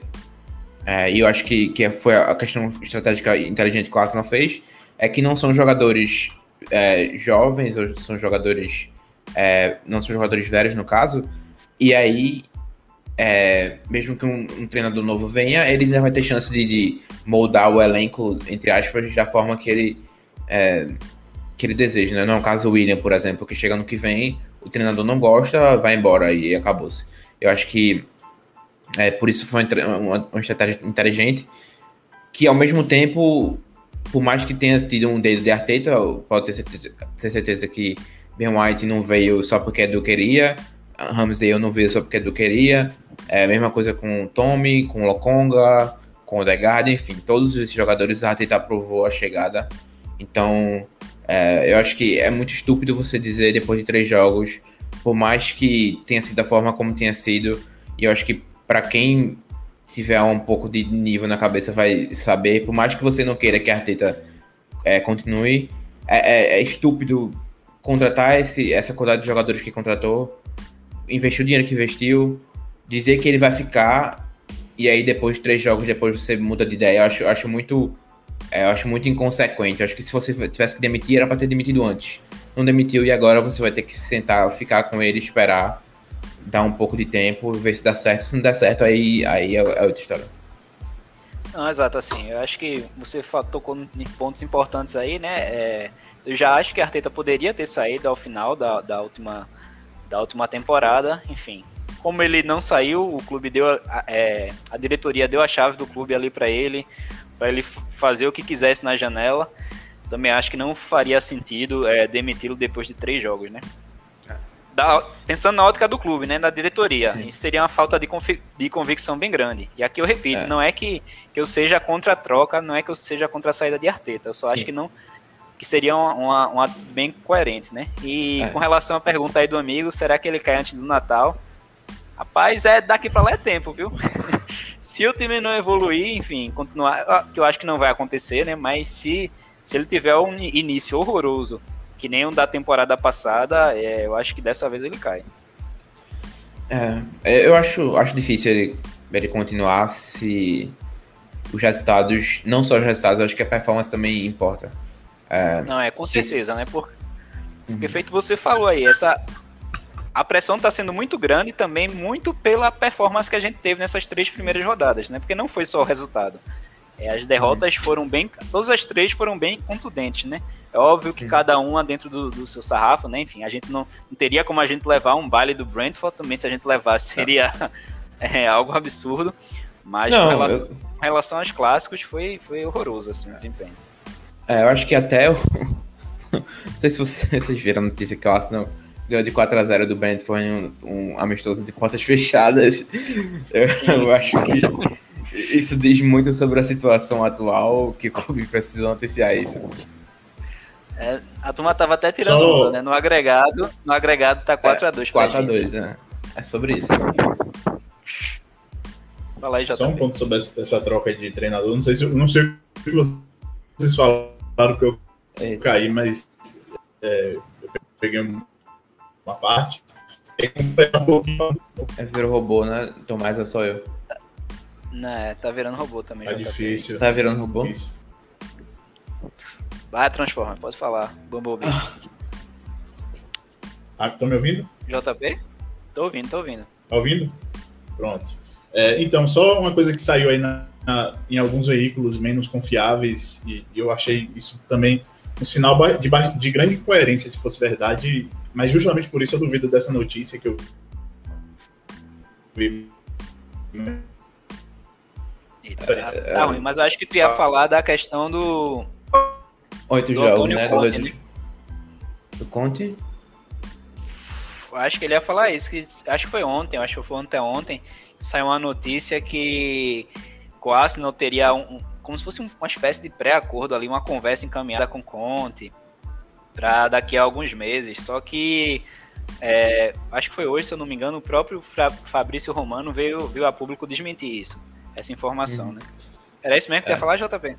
é, eu acho que, que foi a questão estratégica inteligente que o Arsenal fez, é que não são jogadores é, jovens, ou são jogadores. É, não são jogadores velhos, no caso. E aí, é, mesmo que um, um, treinador novo venha, ele ainda vai ter chance de, de, moldar o elenco, entre aspas, da forma que ele, é, que ele deseja. Né? Não é o caso do William, por exemplo, que chega no que vem, o treinador não gosta, vai embora e acabou-se. Eu acho que é, por isso foi uma, uma estratégia inteligente, que ao mesmo tempo, por mais que tenha tido um dedo de Arteta, pode ter certeza, ter certeza que Ben White não veio só porque Edu queria, Ramsdale não veio só porque Edu queria, é a mesma coisa com Tommy, com Lokonga, com o Degard, enfim, todos esses jogadores a Arteta aprovou a chegada, então é, eu acho que é muito estúpido você dizer depois de três jogos, por mais que tenha sido da forma como tenha sido, e eu acho que para quem tiver um pouco de nível na cabeça vai saber, por mais que você não queira que a Arteta é, continue, é, é, é, estúpido contratar esse, essa quantidade de jogadores que contratou, investir o dinheiro que investiu, dizer que ele vai ficar e aí depois, três jogos depois, você muda de ideia. Eu acho, acho muito. É, eu acho muito inconsequente. Eu acho que se você tivesse que demitir, era para ter demitido antes. Não demitiu e agora você vai ter que sentar, ficar com ele, esperar dar um pouco de tempo, ver se dá certo. Se não der certo, aí, aí é, é outra história. Não, exato, assim, eu acho que você tocou em pontos importantes aí, né? É, eu já acho que a Arteta poderia ter saído ao final da, da, última, da última temporada, enfim. Como ele não saiu, o clube deu. É, a diretoria deu a chave do clube ali para ele, para ele fazer o que quisesse na janela. Também acho que não faria sentido é, demiti-lo depois de três jogos, né? Da, pensando na ótica do clube, né, na diretoria, Sim. isso seria uma falta de, de convicção bem grande. E aqui eu repito, é. não é que, que eu seja contra a troca, não é que eu seja contra a saída de Arteta, eu só Sim. acho que não que seria uma, uma, uma atitude bem coerente, né? E é. com relação à pergunta aí do amigo, será que ele cai antes do Natal? Rapaz, é daqui para lá é tempo, viu? *laughs* se o time não evoluir, enfim, continuar, que eu acho que não vai acontecer, né? Mas se, se ele tiver um início horroroso que nem o da temporada passada, é, eu acho que dessa vez ele cai. É, é, eu acho, acho difícil ele, ele continuar se os resultados, não só os resultados, acho que a performance também importa. É, não, é com certeza, né? Porque, uhum. porque feito você falou aí, essa a pressão está sendo muito grande também muito pela performance que a gente teve nessas três primeiras rodadas, né? Porque não foi só o resultado. É, as derrotas uhum. foram bem, todas as três foram bem contundentes, né? É óbvio que cada uma dentro do, do, seu sarrafo, né? Enfim, a gente não, não, teria como a gente levar um baile do Brentford também, se a gente levasse, seria *laughs* é, algo absurdo. Mas não, com, relação, eu... com, relação, aos clássicos, foi, foi horroroso assim, o desempenho. É, eu acho que até o. *laughs* não sei se *laughs* vocês viram a notícia que o Arsenal ganhou de 4x0 do Brentford em um, um amistoso de portas fechadas. Eu, eu acho que isso diz muito sobre a situação atual, que o clube precisa noticiar isso. É, a turma tava até tirando Só... onda, né? No agregado, no agregado tá 4x2. É, 4x2, é. É sobre isso. Fala aí, já Só um ponto sobre essa, essa, troca de treinador. Não sei se não sei o que vocês falaram que eu Eita. caí, mas é, eu peguei uma parte. É, virou robô, né? Tomás é só eu. Tá, não, é, tá virando robô também. Tá difícil. Tá virando robô? Isso. Vai, Transforma, pode falar. Bumblebee. *laughs* Ah, estão me ouvindo? JP? Tô ouvindo, tô ouvindo. Tá ouvindo? Pronto. É, então, só uma coisa que saiu aí na, na, em alguns veículos menos confiáveis, e, e eu achei isso também um sinal de, de, grande coerência, se fosse verdade, mas justamente por isso eu duvido dessa notícia que eu vi. Eita, tá, tá ruim, mas eu acho que tu ia ah. falar da questão do, Oito jogos, né? Conte, né? Do Conte? Acho que ele ia falar isso, que acho que foi ontem, acho que foi ontem ontem, saiu uma notícia que o Arsenal teria um, como se fosse uma espécie de pré-acordo ali, uma conversa encaminhada com Conte para daqui a alguns meses. Só que é, acho que foi hoje, se eu não me engano, o próprio Fabrício Romano veio, veio a público desmentir isso, essa informação, uhum. né? Era isso mesmo que é. ia falar, JP?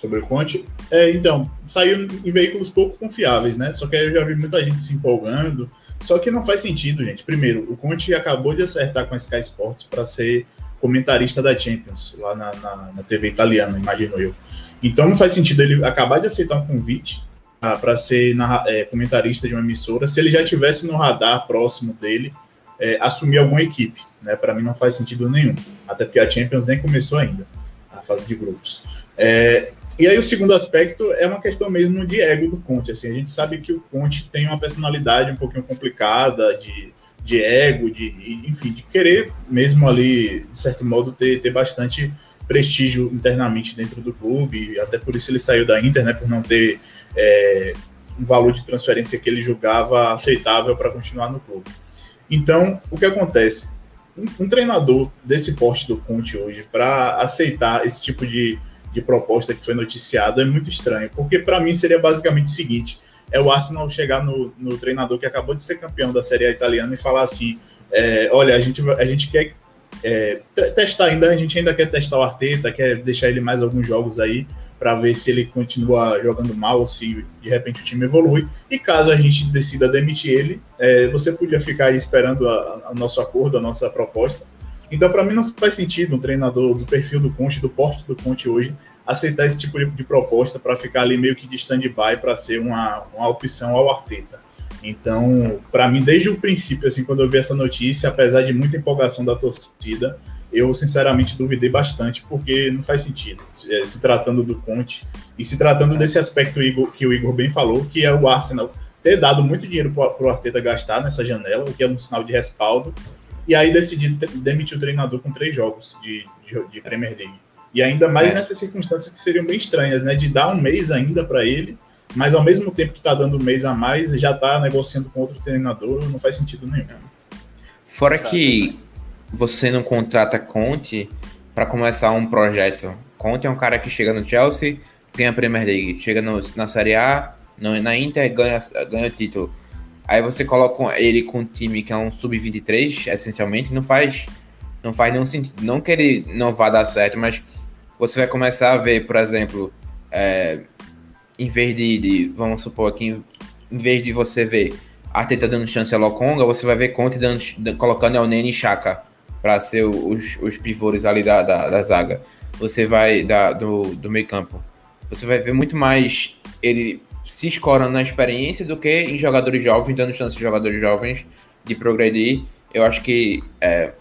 Sobre o Conte. É, então, saiu em veículos pouco confiáveis, né? Só que eu já vi muita gente se empolgando. Só que não faz sentido, gente. Primeiro, o Conte acabou de acertar com a Sky Sports para ser comentarista da Champions, lá na, na, na, TV italiana, imagino eu. Então não faz sentido ele acabar de aceitar um convite para ser é, comentarista de uma emissora se ele já tivesse no radar próximo dele é, assumir alguma equipe. Né? Para mim não faz sentido nenhum, até porque a Champions nem começou ainda, a fase de grupos. É, e aí o segundo aspecto é uma questão mesmo de ego do Conte. Assim, a gente sabe que o Conte tem uma personalidade um pouquinho complicada, de, de ego, de, enfim, de querer mesmo ali, de certo modo, ter, ter bastante prestígio internamente dentro do clube, até por isso ele saiu da Inter, né, por não ter é, um valor de transferência que ele julgava aceitável para continuar no clube. Então, o que acontece? Um, um treinador desse porte do Conte hoje, para aceitar esse tipo de, de proposta que foi noticiada, é muito estranho, porque para mim seria basicamente o seguinte: é o Arsenal chegar no, no treinador que acabou de ser campeão da Série A italiana e falar assim: é, olha, a gente, a gente quer é, testar ainda, a gente ainda quer testar o Arteta, quer deixar ele mais alguns jogos aí para ver se ele continua jogando mal, se de repente o time evolui. E caso a gente decida demitir ele, é, você podia ficar aí esperando o nosso acordo, a nossa proposta. Então, para mim, não faz sentido um treinador do perfil do Conte, do porte do Conte hoje, aceitar esse tipo de, proposta para ficar ali meio que de stand-by para ser uma, uma opção ao Arteta. Então, para mim, desde o princípio, assim, quando eu vi essa notícia, apesar de muita empolgação da torcida, eu sinceramente duvidei bastante, porque não faz sentido, se, eh, se tratando do Conte e se tratando desse aspecto que o Igor bem falou, que é o Arsenal ter dado muito dinheiro para o Arteta gastar nessa janela, o que é um sinal de respaldo, e aí decidir demitir o treinador com três jogos de, de, de Premier League. E ainda mais é. nessas circunstâncias que seriam bem estranhas, né? De dar um mês ainda para ele, mas ao mesmo tempo que está dando um mês a mais, já está negociando com outro treinador, não faz sentido nenhum. Fora Exato. que você não contrata Conte para começar um projeto. Conte é um cara que chega no Chelsea, ganha a Premier League, chega no, na Série A, no, na Inter, ganha, ganha o título. Aí você coloca ele com um time que é um sub-23, essencialmente, não faz, não faz nenhum sentido. Não que ele não vá dar certo, mas você vai começar a ver, por exemplo, é, em vez de, de, vamos supor aqui, em vez de você ver Arteta dando chance a Lokonga, você vai ver Conte dando, colocando El Nene e Chaka para ser os, os pivôs ali da, da, da, zaga. Você vai da, do, do meio campo. Você vai ver muito mais ele se escorando na experiência do que em jogadores jovens, dando chance de jogadores jovens de progredir. Eu acho que é,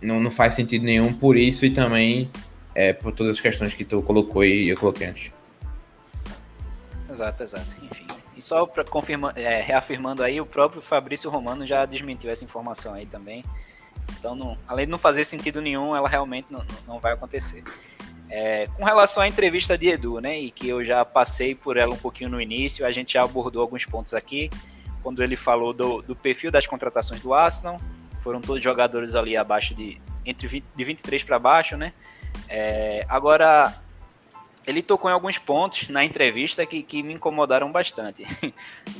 não, não faz sentido nenhum por isso e também é, por todas as questões que tu colocou e eu coloquei antes. Exato, exato. Enfim. E só para confirmar, é, reafirmando aí, o próprio Fabrício Romano já desmentiu essa informação aí também. Então, não, além de não fazer sentido nenhum, ela realmente não, não vai acontecer. É, com relação à entrevista de Edu, né, e que eu já passei por ela um pouquinho no início, a gente já abordou alguns pontos aqui, quando ele falou do, do perfil das contratações do Arsenal, foram todos jogadores ali abaixo de, entre 20, de 23 para baixo, né, é, agora, ele tocou em alguns pontos na entrevista que, que me incomodaram bastante. *laughs*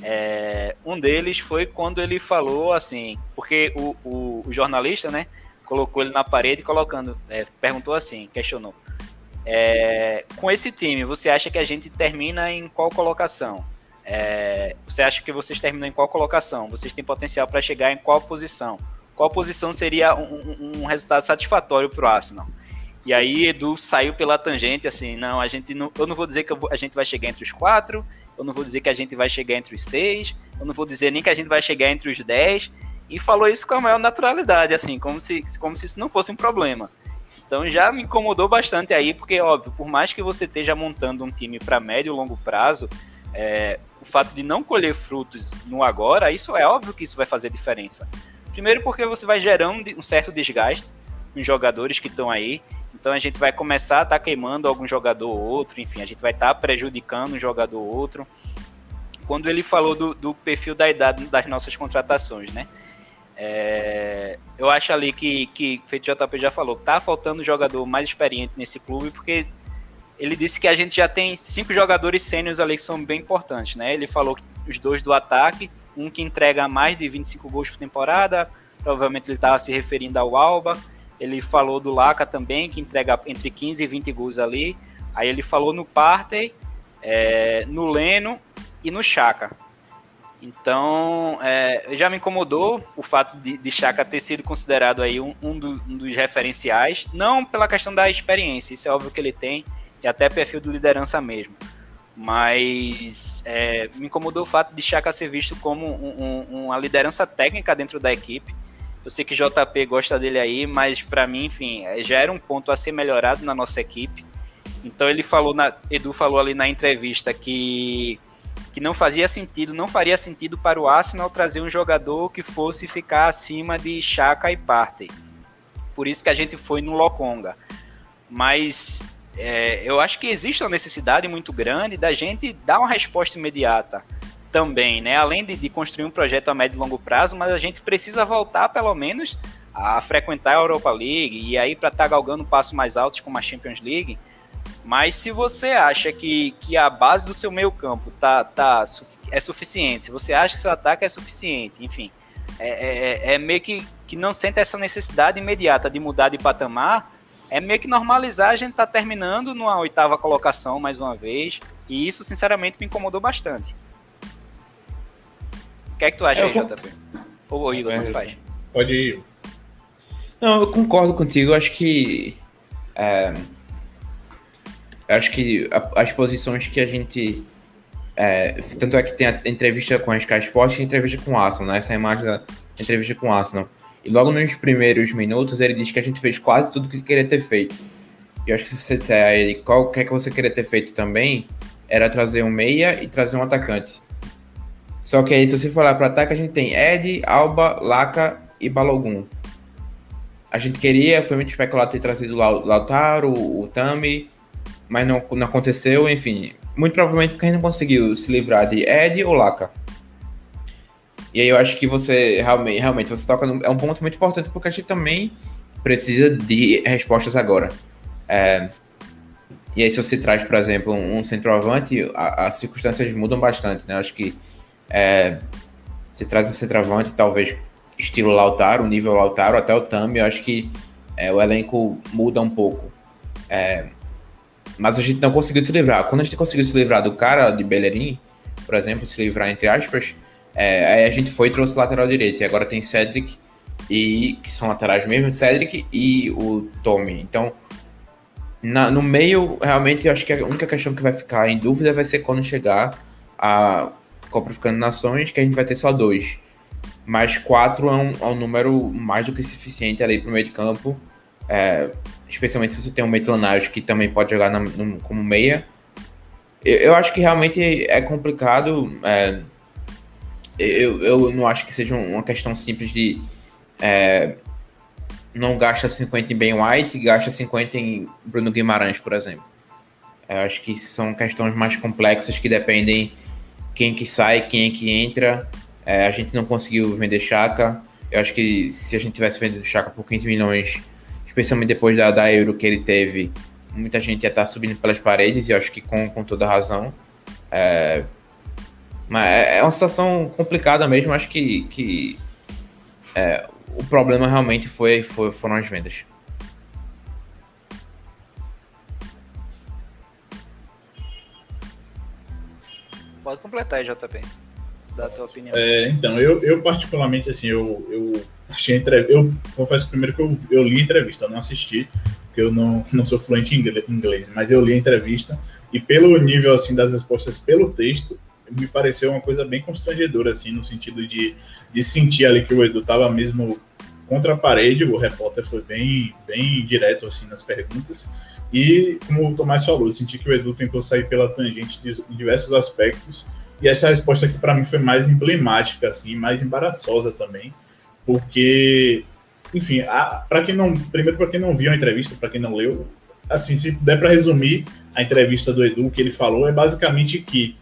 É, um deles foi quando ele falou assim, porque o, o, o jornalista, né, colocou ele na parede colocando, é, perguntou assim, questionou. É, com esse time, você acha que a gente termina em qual colocação? É, você acha que vocês terminam em qual colocação? Vocês têm potencial para chegar em qual posição? Qual posição seria um, um, um resultado satisfatório para o Arsenal? E aí Edu saiu pela tangente, assim, não, a gente não, eu não vou dizer que a gente vai chegar entre os quatro, eu não vou dizer que a gente vai chegar entre os seis, eu não vou dizer nem que a gente vai chegar entre os dez, e falou isso com a maior naturalidade, assim, como se, como se isso não fosse um problema. Então já me incomodou bastante aí, porque, óbvio, por mais que você esteja montando um time para médio e longo prazo, é, o fato de não colher frutos no agora, isso é óbvio que isso vai fazer diferença. Primeiro porque você vai gerando um certo desgaste com os jogadores que estão aí, então a gente vai começar a estar tá queimando algum jogador ou outro, enfim, a gente vai estar tá prejudicando um jogador ou outro. Quando ele falou do, do, perfil da idade das nossas contratações, né? É, eu acho ali que, que, feito JP já falou, tá faltando jogador mais experiente nesse clube, porque ele disse que a gente já tem cinco jogadores sênios ali que são bem importantes, né? Ele falou que os dois do ataque, um que entrega mais de 25 gols por temporada, provavelmente ele estava se referindo ao Alba, ele falou do Laca também, que entrega entre 15 e 20 gols ali. Aí ele falou no Partey, é, no Leno e no Chaka. Então, é, já me incomodou o fato de, de Chaka ter sido considerado aí um, um, do, um, dos referenciais, não pela questão da experiência, isso é óbvio que ele tem, e até perfil de liderança mesmo, Mas é, me incomodou o fato de Chaka ser visto como um, um, uma liderança técnica dentro da equipe. Eu sei que JP gosta dele aí, mas para mim, enfim, é, já era um ponto a ser melhorado na nossa equipe. Então ele falou, na, Edu falou ali na entrevista que, que não fazia sentido, não faria sentido para o Arsenal trazer um jogador que fosse ficar acima de Chaka e Partey. Por isso que a gente foi no Lokonga. Mas é, eu acho que existe uma necessidade muito grande da gente dar uma resposta imediata também, né? Além de, de, construir um projeto a médio e longo prazo, mas a gente precisa voltar, pelo menos, a frequentar a Europa League e aí para estar tá galgando passos mais altos como a Champions League. Mas se você acha que, que a base do seu meio campo tá, tá, é suficiente, se você acha que seu ataque é suficiente, enfim, é, é, é meio que, que não sente essa necessidade imediata de mudar de patamar, é meio que normalizar a gente tá terminando numa oitava colocação mais uma vez. E isso, sinceramente, me incomodou bastante. O que é que tu acha eu aí. JP? Ou Igor, é, tu faz? Pode ir. Não, eu concordo contigo. Eu acho que. É, acho que as posições que a gente. É, tanto é que tem a entrevista com a Sky Sports e a entrevista com o Arsenal, né? Essa é imagem da entrevista com o Arsenal. E logo nos primeiros minutos ele diz que a gente fez quase tudo que queria ter feito. E eu acho que se você disser a ele qual que é que você queria ter feito também, era trazer um meia e trazer um atacante. Só que aí, se você lá para ataque, a gente tem Ed, Alba, Laca e Balogun. A gente queria, foi muito especulado ter trazido o Lautaro, o Tami, mas não, não aconteceu, enfim. Muito provavelmente porque a gente não conseguiu se livrar de Ed ou Laca. E aí eu acho que você realmente, realmente você toca no, é um ponto muito importante porque a gente também precisa de respostas agora. É, e aí se você traz, por exemplo, um, um centroavante, as circunstâncias mudam bastante, né? Eu acho que é, traz um centroavante, talvez estilo Lautaro, nível Lautaro, até o Tami, eu acho que é, o elenco muda um pouco. É, mas a gente não conseguiu se livrar. Quando a gente conseguiu se livrar do cara de Bellerin, por exemplo, se livrar entre aspas, é, aí a gente foi e trouxe lateral direito. E agora tem Cedric, e que são laterais mesmo, Cedric e o Tommy. Então, na, no meio, realmente, eu acho que a única questão que vai ficar em dúvida vai ser quando chegar a Copa Africana Nações, que a gente vai ter só dois. Mas quatro é um, é um número mais do que suficiente ali para o meio de campo. É, especialmente se você tem um Maitland que também pode jogar na, no, como meia. Eu, eu, acho que realmente é complicado. É, eu, eu não acho que seja uma questão simples de é, não gasta 50 em Ben White, gasta 50 em Bruno Guimarães, por exemplo. Eu acho que são questões mais complexas que dependem quem que sai, quem é que entra. É, a gente não conseguiu vender Chaka. Eu acho que se a gente tivesse vendido Chaka por 15 milhões, especialmente depois da, da Euro que ele teve, muita gente ia estar subindo pelas paredes, e eu acho que com, com toda razão. É, mas é, é uma situação complicada mesmo. Acho que, que é, o problema realmente foi, foi, foram as vendas. Pode completar aí, JP. Da tua opinião. É, então, eu, eu particularmente, assim, eu, eu achei entrevista. Eu confesso primeiro que eu, eu li a entrevista, eu não assisti, porque eu não, não sou fluente em inglês, mas eu li a entrevista e pelo nível, assim, das respostas pelo texto, me pareceu uma coisa bem constrangedora, assim, no sentido de, de sentir ali que o Edu tava mesmo contra a parede, o repórter foi bem, bem direto, assim, nas perguntas, e, como o Tomás falou, senti que o Edu tentou sair pela tangente em diversos aspectos, e essa resposta aqui para mim foi mais emblemática, assim, mais embaraçosa também, porque, enfim, para quem não, primeiro para quem não viu a entrevista, para quem não leu, assim, se der para resumir a entrevista do Edu, que ele falou é basicamente que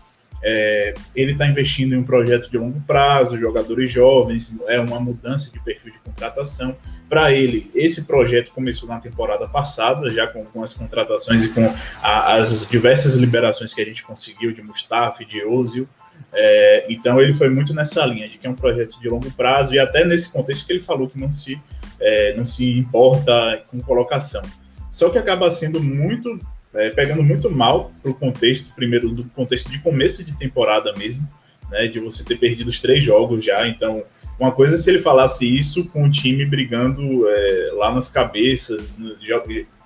é, ele está investindo em um projeto de longo prazo, jogadores jovens, é uma mudança de perfil de contratação. Para ele, esse projeto começou na temporada passada, já com, com as contratações e com a, as diversas liberações que a gente conseguiu de Mustafa, de Ozil. É, então ele foi muito nessa linha de que é um projeto de longo prazo e até nesse contexto que ele falou que não se, é, não se importa com colocação. Só que acaba sendo muito é, pegando muito mal para o contexto, primeiro do contexto de começo de temporada mesmo, né, de você ter perdido os três jogos já. Então, uma coisa é se ele falasse isso com o time brigando é, lá nas cabeças,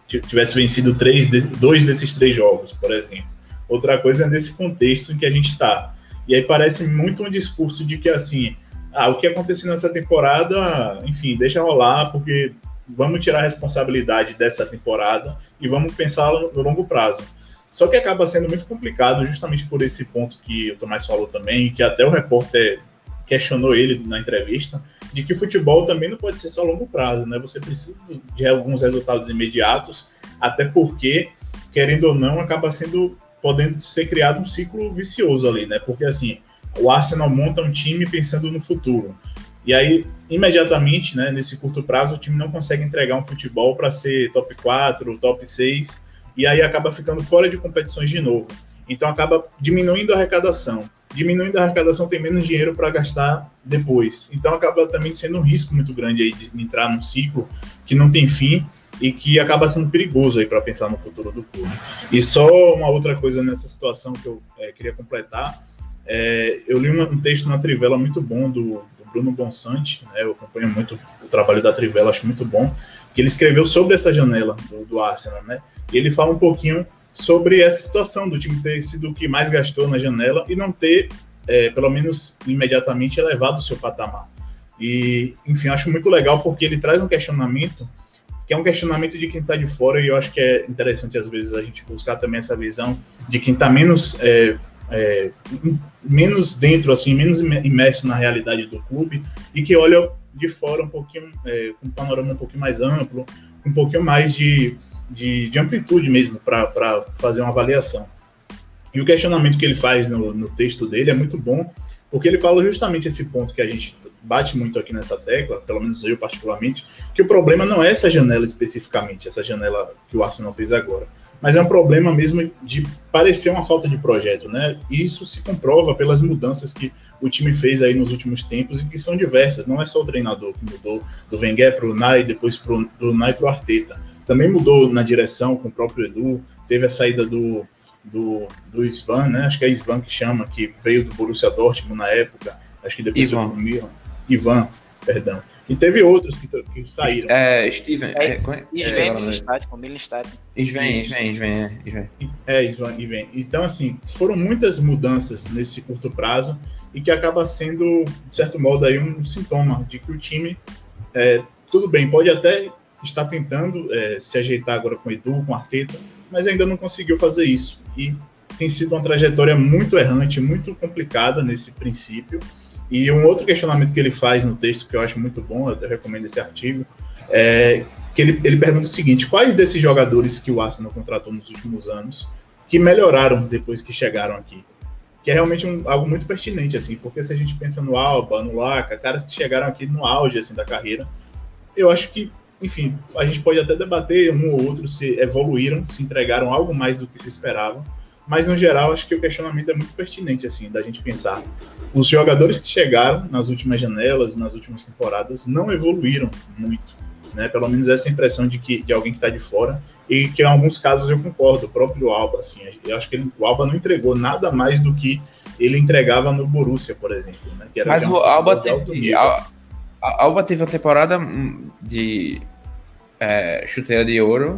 tivesse vencido três, dois desses três jogos, por exemplo. Outra coisa é nesse contexto em que a gente está. E aí parece muito um discurso de que, assim, ah, o que aconteceu nessa temporada, enfim, deixa rolar, porque vamos tirar a responsabilidade dessa temporada e vamos pensar no longo prazo. Só que acaba sendo muito complicado, justamente por esse ponto que o Tomás falou também, que até o repórter questionou ele na entrevista, de que o futebol também não pode ser só longo prazo, né? Você precisa de alguns resultados imediatos, até porque, querendo ou não, acaba sendo podendo ser criado um ciclo vicioso ali, né? Porque assim, o Arsenal monta um time pensando no futuro. E aí, imediatamente, né, nesse curto prazo, o time não consegue entregar um futebol para ser top 4, top 6, e aí acaba ficando fora de competições de novo. Então acaba diminuindo a arrecadação. Diminuindo a arrecadação tem menos dinheiro para gastar depois. Então acaba também sendo um risco muito grande aí de entrar num ciclo que não tem fim e que acaba sendo perigoso aí para pensar no futuro do clube. E só uma outra coisa nessa situação que eu é, queria completar, é, eu li um texto na Trivela muito bom do, do Bruno Bonsante, né, eu acompanho muito o trabalho da Trivela, acho muito bom, que ele escreveu sobre essa janela do, do Arsenal, né, e ele fala um pouquinho sobre essa situação do time ter sido o que mais gastou na janela e não ter, é, pelo menos imediatamente, elevado o seu patamar. E, enfim, acho muito legal porque ele traz um questionamento que é um questionamento de quem está de fora, e eu acho que é interessante, às vezes, a gente buscar também essa visão de quem está menos, é, é, menos dentro, assim, menos imerso na realidade do clube, e que olha de fora um pouquinho, é, um panorama um pouquinho mais amplo, um pouquinho mais de, de, de amplitude mesmo para fazer uma avaliação. E o questionamento que ele faz no, no texto dele é muito bom, porque ele fala justamente esse ponto que a gente bate muito aqui nessa tecla, pelo menos eu particularmente, que o problema não é essa janela especificamente, essa janela que o Arsenal fez agora, mas é um problema mesmo de parecer uma falta de projeto, né? E isso se comprova pelas mudanças que o time fez aí nos últimos tempos e que são diversas, não é só o treinador que mudou do Wenger para o Nai, depois pro, do Nai para o Arteta. Também mudou na direção com o próprio Edu, teve a saída do do, do Svan, né? Acho que é Svan que chama, que veio do Borussia Dortmund na época. Acho que depois Ivan. Milan. Ivan, perdão. E teve outros que, que saíram. É, Steven. É, É, é, Sven Millenstadt, com. Sven. Sven, Sven, é, Sven. É, Ivan, Ivan. Então, assim, foram muitas mudanças nesse curto prazo e que acaba sendo, de certo modo, aí um sintoma de que o time, é, tudo bem, pode até estar tentando é, se ajeitar agora com o Edu, com o Arteta, mas ainda não conseguiu fazer isso. E tem sido uma trajetória muito errante, muito complicada nesse princípio. E um outro questionamento que ele faz no texto, que eu acho muito bom, eu recomendo esse artigo, é que ele, ele pergunta o seguinte: quais desses jogadores que o Arsenal contratou nos últimos anos que melhoraram depois que chegaram aqui? Que é realmente um, algo muito pertinente, assim, porque se a gente pensa no Alba, no Laca, caras que chegaram aqui no auge assim, da carreira, eu acho que, enfim, a gente pode até debater um ou outro se evoluíram, se entregaram algo mais do que se esperava, mas no geral acho que o questionamento é muito pertinente, assim, da gente pensar. Os jogadores que chegaram nas últimas janelas, nas últimas temporadas, não evoluíram muito, né? Pelo menos essa impressão de que de alguém que está de fora e que em alguns casos eu concordo, o próprio Alba, assim, eu acho que ele, o Alba não entregou nada mais do que ele entregava no Borussia, por exemplo, né? Que era Mas que é o Alba teve. A, Alba teve uma temporada de é, chuteira de ouro.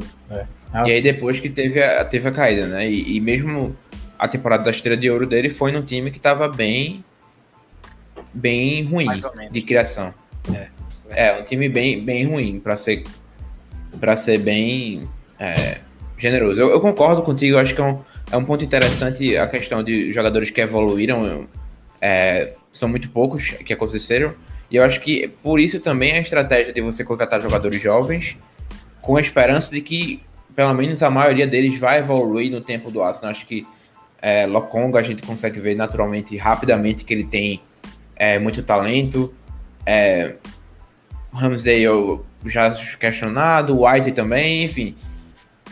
Ah. E aí depois que teve a, teve a caída, né? E, e mesmo a temporada da chuteira de ouro dele foi num time que tava bem. bem ruim de criação. É, um time bem, bem ruim, para ser, pra ser bem é, generoso. Eu, eu concordo contigo, eu acho que é um, é um ponto interessante a questão de jogadores que evoluíram. é, são muito poucos que aconteceram. E eu acho que por isso também a estratégia de você contratar jogadores jovens com a esperança de que pelo menos a maioria deles vai evoluir no tempo do Arsenal. Acho que é, Lokonga a gente consegue ver naturalmente, rapidamente, que ele tem é, muito talento. É, Ramsdale já questionado, White também, enfim.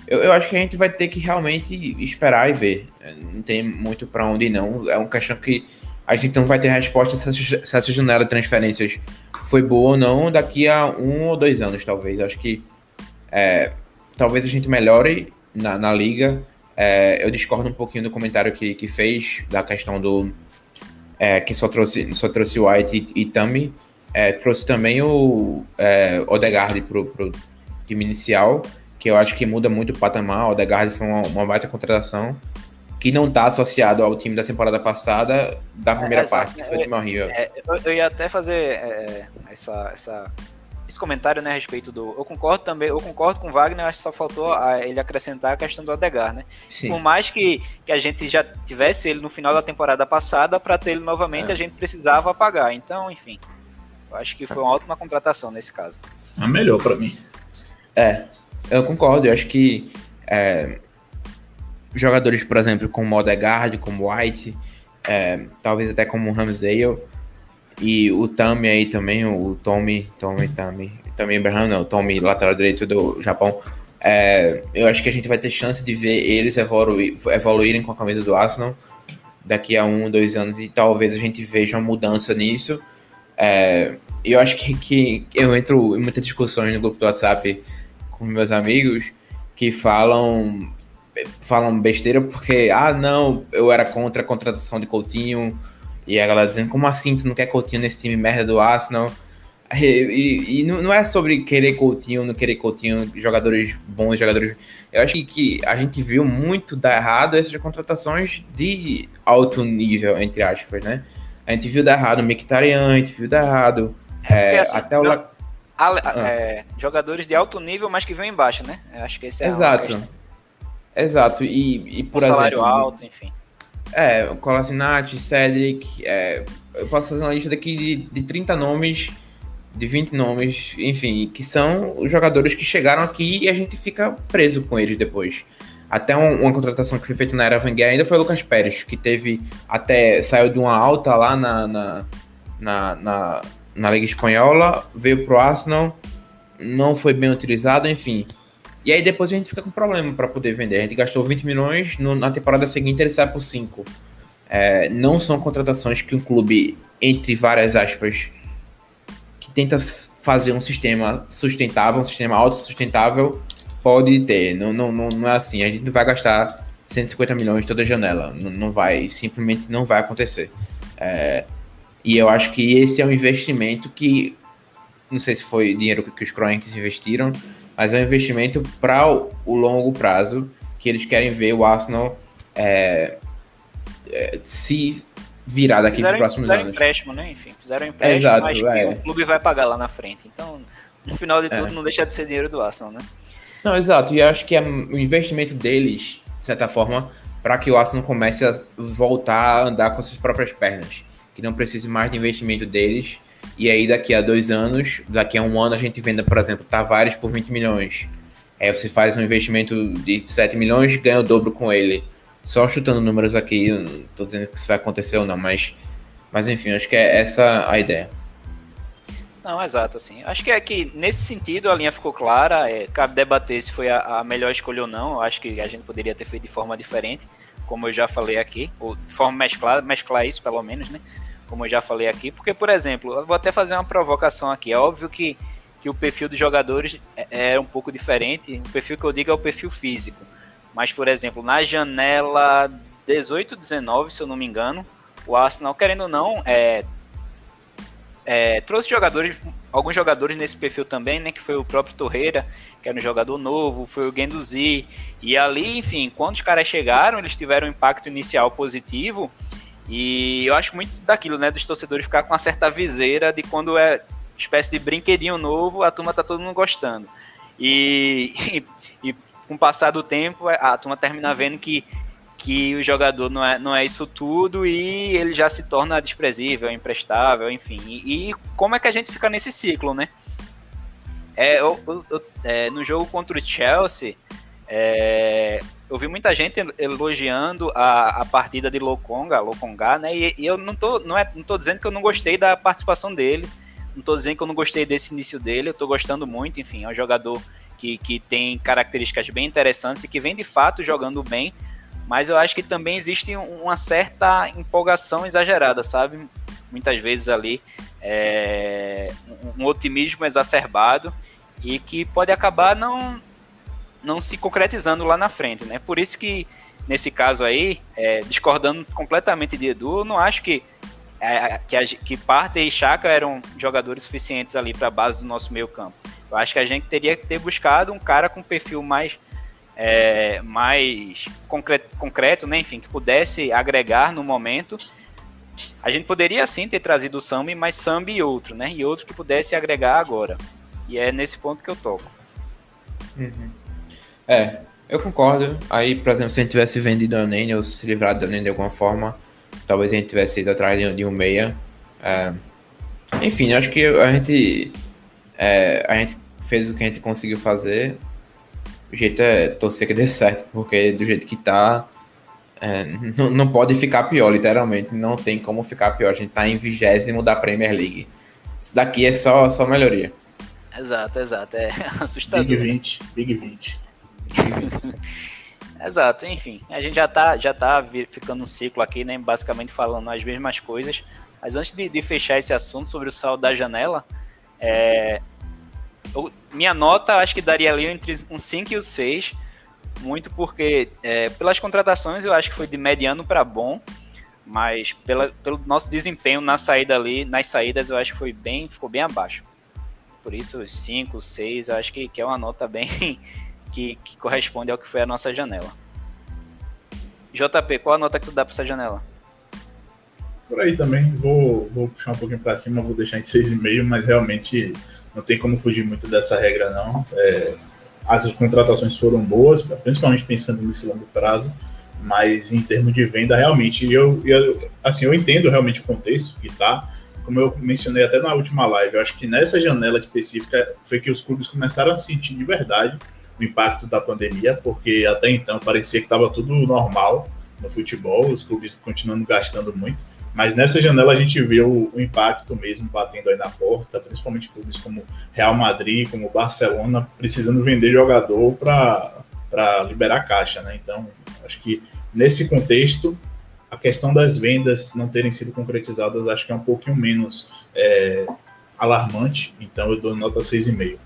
Eu, eu acho que a gente vai ter que realmente esperar e ver. É, Não tem muito para onde não. É uma questão que a gente não vai ter resposta se essa, se essa janela de transferências foi boa ou não daqui a um ou dois anos, talvez. Acho que é, talvez a gente melhore na, na liga. É, eu discordo um pouquinho do comentário que, que fez da questão do é, que só trouxe, só trouxe White e, e. É, trouxe também o é, Odegaard pro, pro time inicial, que eu acho que muda muito o patamar. O Odegaard foi uma, uma baita contratação. Que não está associado ao time da temporada passada, da primeira É, parte, que foi um time horrível. É, eu, eu ia até fazer é, essa, essa, esse comentário né, a respeito do. Eu concordo também, eu concordo com o Wagner, acho que só faltou a- ele acrescentar a questão do Adegar, né? Sim. Por mais que, que a gente já tivesse ele no final da temporada passada, para ter ele novamente, É. a gente precisava pagar. Então, enfim. Eu acho que foi uma ótima contratação nesse caso. A melhor pra mim. É, eu concordo. Eu acho que é, jogadores, por exemplo, como Odegaard, como White, é, talvez até como Ramsdale e o Tami aí também, o Tommy, Tommy, Tami, Tommy Abraham, não, o Tommy, lateral direito do Japão. É, eu acho que a gente vai ter chance de ver eles evoluir, evoluírem com a camisa do Arsenal daqui a um, dois anos e talvez a gente veja uma mudança nisso. É, eu acho que, que eu entro em muitas discussões no grupo do WhatsApp com meus amigos que falam falam besteira porque, ah, não, eu era contra a contratação de Coutinho e a galera dizendo, como assim tu não quer Coutinho nesse time merda do Arsenal? *laughs* E, e- e não não é sobre querer Coutinho, não querer Coutinho, jogadores bons, jogadores... Eu acho que, a gente viu muito dar errado essas contratações de alto nível, entre aspas, né? A gente viu dar errado o Mkhitaryan, a gente viu dar errado é, Porque, assim, até o... não- La- Ale- Ah. é, jogadores de alto nível, mas que vêm embaixo, né? Eu acho que esse é Exato. Exato. E, e por salário exemplo, alto, enfim. É, o Kolasinac, Cedric, é, eu posso fazer uma lista daqui de, de 30 nomes, de 20 nomes, enfim, que são os jogadores que chegaram aqui e a gente fica preso com eles depois. Até um- uma contratação que foi feita na era Wenger ainda foi o Lucas Pérez, que teve até, saiu de uma alta lá na, na, na, na, na Liga Espanhola, veio pro Arsenal, não foi bem utilizado, enfim. E aí depois a gente fica com problema para poder vender. A gente gastou 20 milhões, no- na temporada seguinte ele sai por 5. É, não são contratações que um clube, entre várias aspas, que tenta fazer um sistema sustentável, um sistema autossustentável, pode ter. Não, não, não, não é assim. A gente não vai gastar 150 milhões toda janela. Não, não vai, simplesmente não vai acontecer. É, e eu acho que esse é um investimento que, não sei se foi dinheiro que os Kroenkes investiram, mas é um investimento para o, longo prazo, que eles querem ver o Arsenal é, é, se virar daqui para os próximos fizeram anos. empréstimo, né? Enfim, fizeram empréstimo, Exato, mas que é. o clube vai pagar lá na frente. Então, no final de É. tudo, não deixa de ser dinheiro do Arsenal, né? Não, exato. E eu acho que é o investimento deles, de certa forma, para que o Arsenal comece a voltar a andar com suas próprias pernas. Que não precise mais de investimento deles. E aí, daqui a dois anos, daqui a um ano, a gente venda, por exemplo, Tavares por 20 milhões. Aí você faz um investimento de 7 milhões, ganha o dobro com ele. Só chutando números aqui, não tô dizendo que isso vai acontecer ou não, mas, mas enfim, acho que é essa a ideia. Não, exato, assim. Acho que é que, nesse sentido, a linha ficou clara. É, cabe debater se foi a, a melhor escolha ou não. Eu acho que a gente poderia ter feito de forma diferente, como eu já falei aqui. Ou de forma mesclada, mesclar isso, pelo menos, né? Como eu já falei aqui. Porque, por exemplo, eu vou até fazer uma provocação aqui. É óbvio que, que o perfil dos jogadores é, é um pouco diferente. O perfil que eu digo é o perfil físico. Mas, por exemplo, na janela 18, 19, se eu não me engano, o Arsenal, querendo ou não, é, é, trouxe jogadores, alguns jogadores nesse perfil também, né? Que foi o próprio Torreira, que era um jogador novo, foi o Guendouzi. E ali, enfim, quando os caras chegaram, eles tiveram um impacto inicial positivo. E eu acho muito daquilo, né? Dos torcedores ficar com uma certa viseira de quando é espécie de brinquedinho novo, a turma tá todo mundo gostando. E, *laughs* e, e com o passar do tempo, a turma termina vendo que que o jogador não é, não é isso tudo e ele já se torna desprezível, imprestável, enfim. E, e como é que a gente fica nesse ciclo, né? É, eu- eu- é, no jogo contra o Chelsea, é, eu vi muita gente elogiando a, a partida de Lokonga, Lokonga, né? E, e eu não tô, não, é, não tô dizendo que eu não gostei da participação dele, não tô dizendo que eu não gostei desse início dele, eu tô gostando muito, enfim, é um jogador que, que tem características bem interessantes e que vem de fato jogando bem, mas eu acho que também existe um- uma certa empolgação exagerada, sabe? Muitas vezes ali, é, um, um otimismo exacerbado e que pode acabar não, não se concretizando lá na frente, né? Por isso que, nesse caso aí, é, discordando completamente de Edu, eu não acho que, é, que, a, que Parta e Chaka eram jogadores suficientes ali para a base do nosso meio campo. Eu acho que a gente teria que ter buscado um cara com perfil mais é, mais concreto, concreto, né? Enfim, que pudesse agregar no momento. A gente poderia sim ter trazido o Sambi, mas Sambi e outro, né? E outro que pudesse agregar agora. E é nesse ponto que eu toco. Uhum. É, eu concordo. Aí, por exemplo, se a gente tivesse vendido a Nene ou se livrado da Nene de alguma forma, talvez a gente tivesse ido atrás de, um meia. É, enfim, acho que a gente, é, a gente fez o que a gente conseguiu fazer. O jeito é torcer que dê certo, porque do jeito que tá, é, não, não pode ficar pior, literalmente. Não tem como ficar pior. A gente tá em vigésimo da Premier League. Isso daqui é só, só melhoria. Exato, exato. É *laughs* assustador. Big 20, Big 20. *laughs* exato, enfim. A gente já tá, já tá ficando um ciclo aqui, né? Basicamente falando as mesmas coisas. Mas antes de, de fechar esse assunto sobre o saldo da janela, é, eu, minha nota acho que daria ali entre um 5 e o 6. Muito porque, é, pelas contratações, eu acho que foi de mediano para bom. Mas pela, pelo nosso desempenho na saída ali, nas saídas, eu acho que foi bem, ficou bem abaixo. Por isso, 5, 6, eu acho que, que é uma nota bem que, que corresponde ao que foi a nossa janela. JP, qual a nota que tu dá para essa janela? Por aí também, vou, vou puxar um pouquinho para cima, vou deixar em 6,5, mas realmente não tem como fugir muito dessa regra, não. É, as contratações foram boas, principalmente pensando nesse longo prazo, mas em termos de venda, realmente, eu, eu, assim, eu entendo realmente o contexto que está, como eu mencionei até na última live, eu acho que nessa janela específica foi que os clubes começaram a sentir de verdade o impacto da pandemia, porque até então parecia que estava tudo normal no futebol, os clubes continuando gastando muito. Mas nessa janela a gente vê o, o, impacto mesmo batendo aí na porta, principalmente clubes como Real Madrid, como Barcelona, precisando vender jogador para liberar caixa, né? Então, acho que nesse contexto, a questão das vendas não terem sido concretizadas, acho que é um pouquinho menos é, alarmante. Então, eu dou nota 6,5.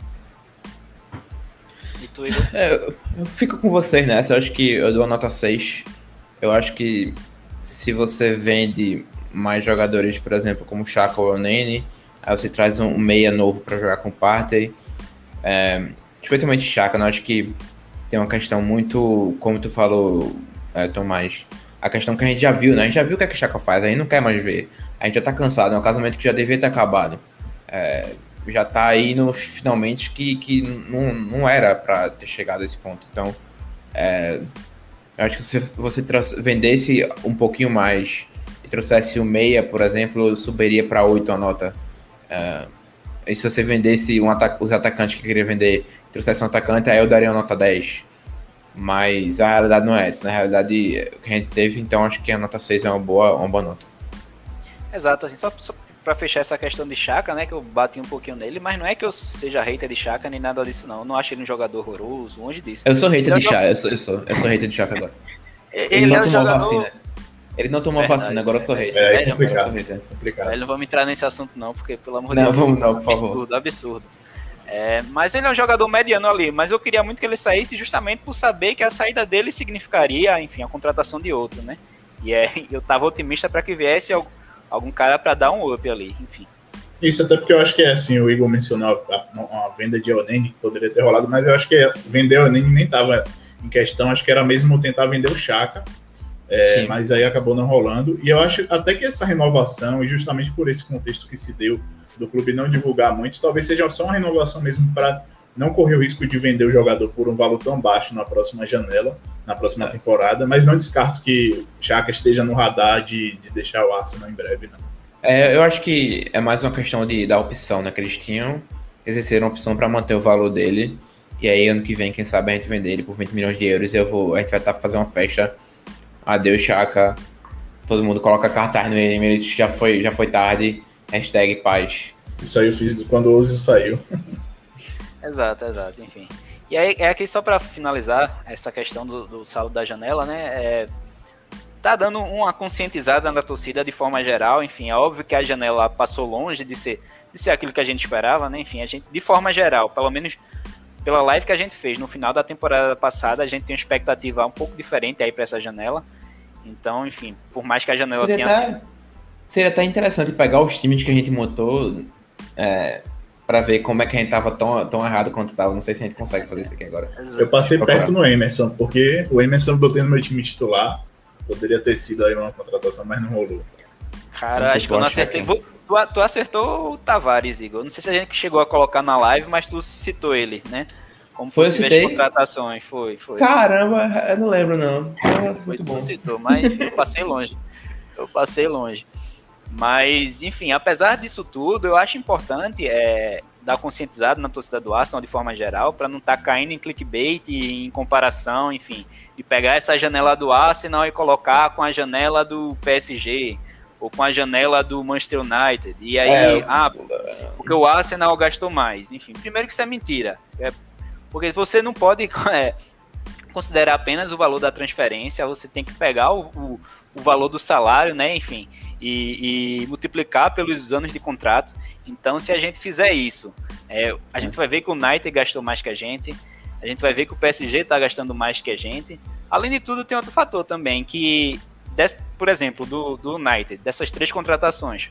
E tu, *laughs* é, eu fico com vocês nessa, eu acho que eu dou a nota 6. Eu acho que se você vende mais jogadores, por exemplo, como Chaka ou Nene, aí você traz um meia novo para jogar com o Partey. É, especialmente Chaka, eu acho que tem uma questão muito, como tu falou, é, Tomás, a questão que a gente já viu, né? A gente já viu o que, é que Chaka faz, aí não quer mais ver. A gente já tá cansado, é um casamento que já devia ter acabado. É, já tá aí no finalmente que, que não, não era para ter chegado a esse ponto. Então, é, eu acho que se você vendesse um pouquinho mais e trouxesse o meia, por exemplo, subiria para 8 a nota. É, e se você vendesse um os atacantes que queria vender, trouxesse um atacante, aí eu daria uma nota 10. Mas a realidade não é essa. Na realidade, o que a gente teve, então acho que a nota 6 é uma boa, uma boa nota. Exato, assim, só, só para fechar essa questão de Chaka, né, que eu bati um pouquinho nele, mas não é que eu seja hater de Chaka nem nada disso não. Eu não acho ele um jogador horroroso, longe disso. Eu sou hater de Chaka, eu sou, eu sou, eu sou hater de Chaka agora. *laughs* ele, ele, não é um tomou jogador... vacina. Ele não tomou Verdade, vacina, agora eu sou hater. É, é complicado. Eu sou complicado. Ele não vamos entrar nesse assunto não, porque pelo amor de Deus. Não, vamos não, por absurdo, favor. Absurdo, é, mas ele é um jogador mediano ali, mas eu queria muito que ele saísse justamente por saber que a saída dele significaria, enfim, a contratação de outro, né? E é, *laughs* eu tava otimista para que viesse algum cara para dar um up ali, enfim. Isso até porque eu acho que é assim, o Igor mencionou a, a venda de Onene que poderia ter rolado, mas eu acho que vender Onene nem estava em questão, acho que era mesmo tentar vender o Chaka, é, mas aí acabou não rolando. E eu acho até que essa renovação, e justamente por esse contexto que se deu do clube não divulgar muito, talvez seja só uma renovação mesmo para não correr o risco de vender o jogador por um valor tão baixo na próxima janela, na próxima é. temporada, mas não descarto que Chaka esteja no radar de, de deixar o Arsenal em breve, não. É, eu acho que é mais uma questão de, da opção, né? Que eles tinham, exerceram a opção para manter o valor dele. E aí, ano que vem, quem sabe a gente vender ele por 20 milhões de euros. Eu vou, a gente vai estar tá fazendo uma festa. Adeus, Chaka. Todo mundo coloca cartaz no Emirates. Já foi, já foi tarde. Hashtag paz. Isso aí eu fiz quando o Ozzy saiu. *laughs* exato, exato. Enfim. E aí, é aqui só para finalizar essa questão do, do saldo da janela, né? É, tá dando uma conscientizada na torcida de forma geral. Enfim, é óbvio que a janela passou longe de ser, de ser aquilo que a gente esperava, né? Enfim, a gente, de forma geral, pelo menos pela live que a gente fez no final da temporada passada, a gente tem uma expectativa um pouco diferente aí para essa janela. Então, enfim, por mais que a janela seria tenha até, sido... Seria até interessante pegar os times que a gente montou é, Pra ver como é que a gente tava tão, tão errado quanto tava. Não sei se a gente consegue fazer isso aqui agora. Eu passei perto no Emerson, porque o Emerson eu botei no meu time titular. Poderia ter sido aí uma contratação, mas não rolou. Cara, acho que eu não acertei. Tu, tu acertou o Tavares, Igor. Não sei se a gente chegou a colocar na live, mas tu citou ele, né? Como Foi, possíveis citei? contratações. Foi, foi. Caramba, eu não lembro, não. Ah, Foi, Muito tu bom. citou, mas enfim, eu passei longe. Eu passei longe. Mas, enfim, apesar disso tudo, eu acho importante é, dar conscientizado na torcida do Arsenal de forma geral, para não estar caindo em clickbait, e em comparação, enfim, de pegar essa janela do Arsenal e colocar com a janela do PSG ou com a janela do Manchester United. E aí, É, ah, porque o Arsenal gastou mais. Enfim, primeiro que isso é mentira. É- porque você não pode *laughs* é, considerar apenas o valor da transferência, você tem que pegar o, o, o valor do salário, né? Enfim, e, e multiplicar pelos anos de contrato. Então, se a gente fizer isso, é, a gente vai ver que o United gastou mais que a gente, a gente vai ver que o PSG está gastando mais que a gente. Além de tudo, tem outro fator também, que, por exemplo, do, do United, dessas três contratações,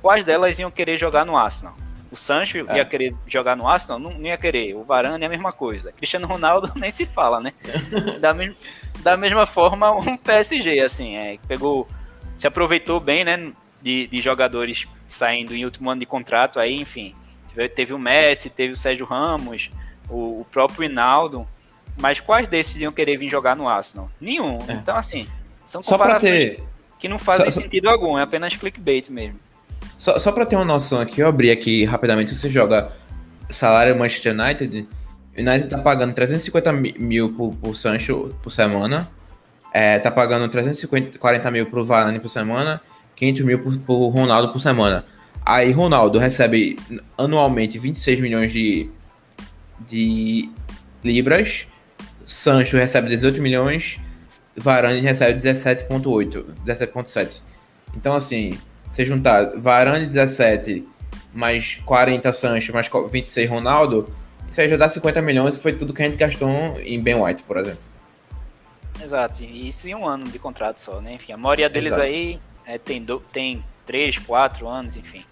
quais delas iam querer jogar no Arsenal? O Sancho É. ia querer jogar no Arsenal? Não, não ia querer. O Varane é a mesma coisa. Cristiano Ronaldo *laughs* nem se fala, né? *laughs* Da, mes- da mesma forma, um PSG, assim, é, pegou, se aproveitou bem, né? De, de jogadores saindo em último ano de contrato, aí, enfim. Teve, teve o Messi, teve o Sérgio Ramos, o, o próprio Hinaldo. Mas quais desses iam querer vir jogar no Arsenal? Nenhum. É. Então, assim, são comparações ter. que não fazem só- sentido algum, é apenas clickbait mesmo. Só, só pra ter uma noção aqui, eu abri aqui rapidamente. Você joga salário Manchester United, o United tá pagando 350 mi- mil por, por Sancho por semana. É, tá pagando 340 mil pro Varane por semana, 500 mil por, por Ronaldo por semana. Aí Ronaldo recebe anualmente 26 milhões de, de libras, Sancho recebe 18 milhões, Varane recebe 17.8, 17.7. Então assim, você juntar Varane 17 mais 40 Sancho mais 26 Ronaldo, isso aí já dá 50 milhões e foi tudo que a gente gastou em Ben White, por exemplo. Exato, e isso em um ano de contrato só, né? Enfim, a maioria deles Exato. aí é, tem, do, tem três, quatro anos, enfim.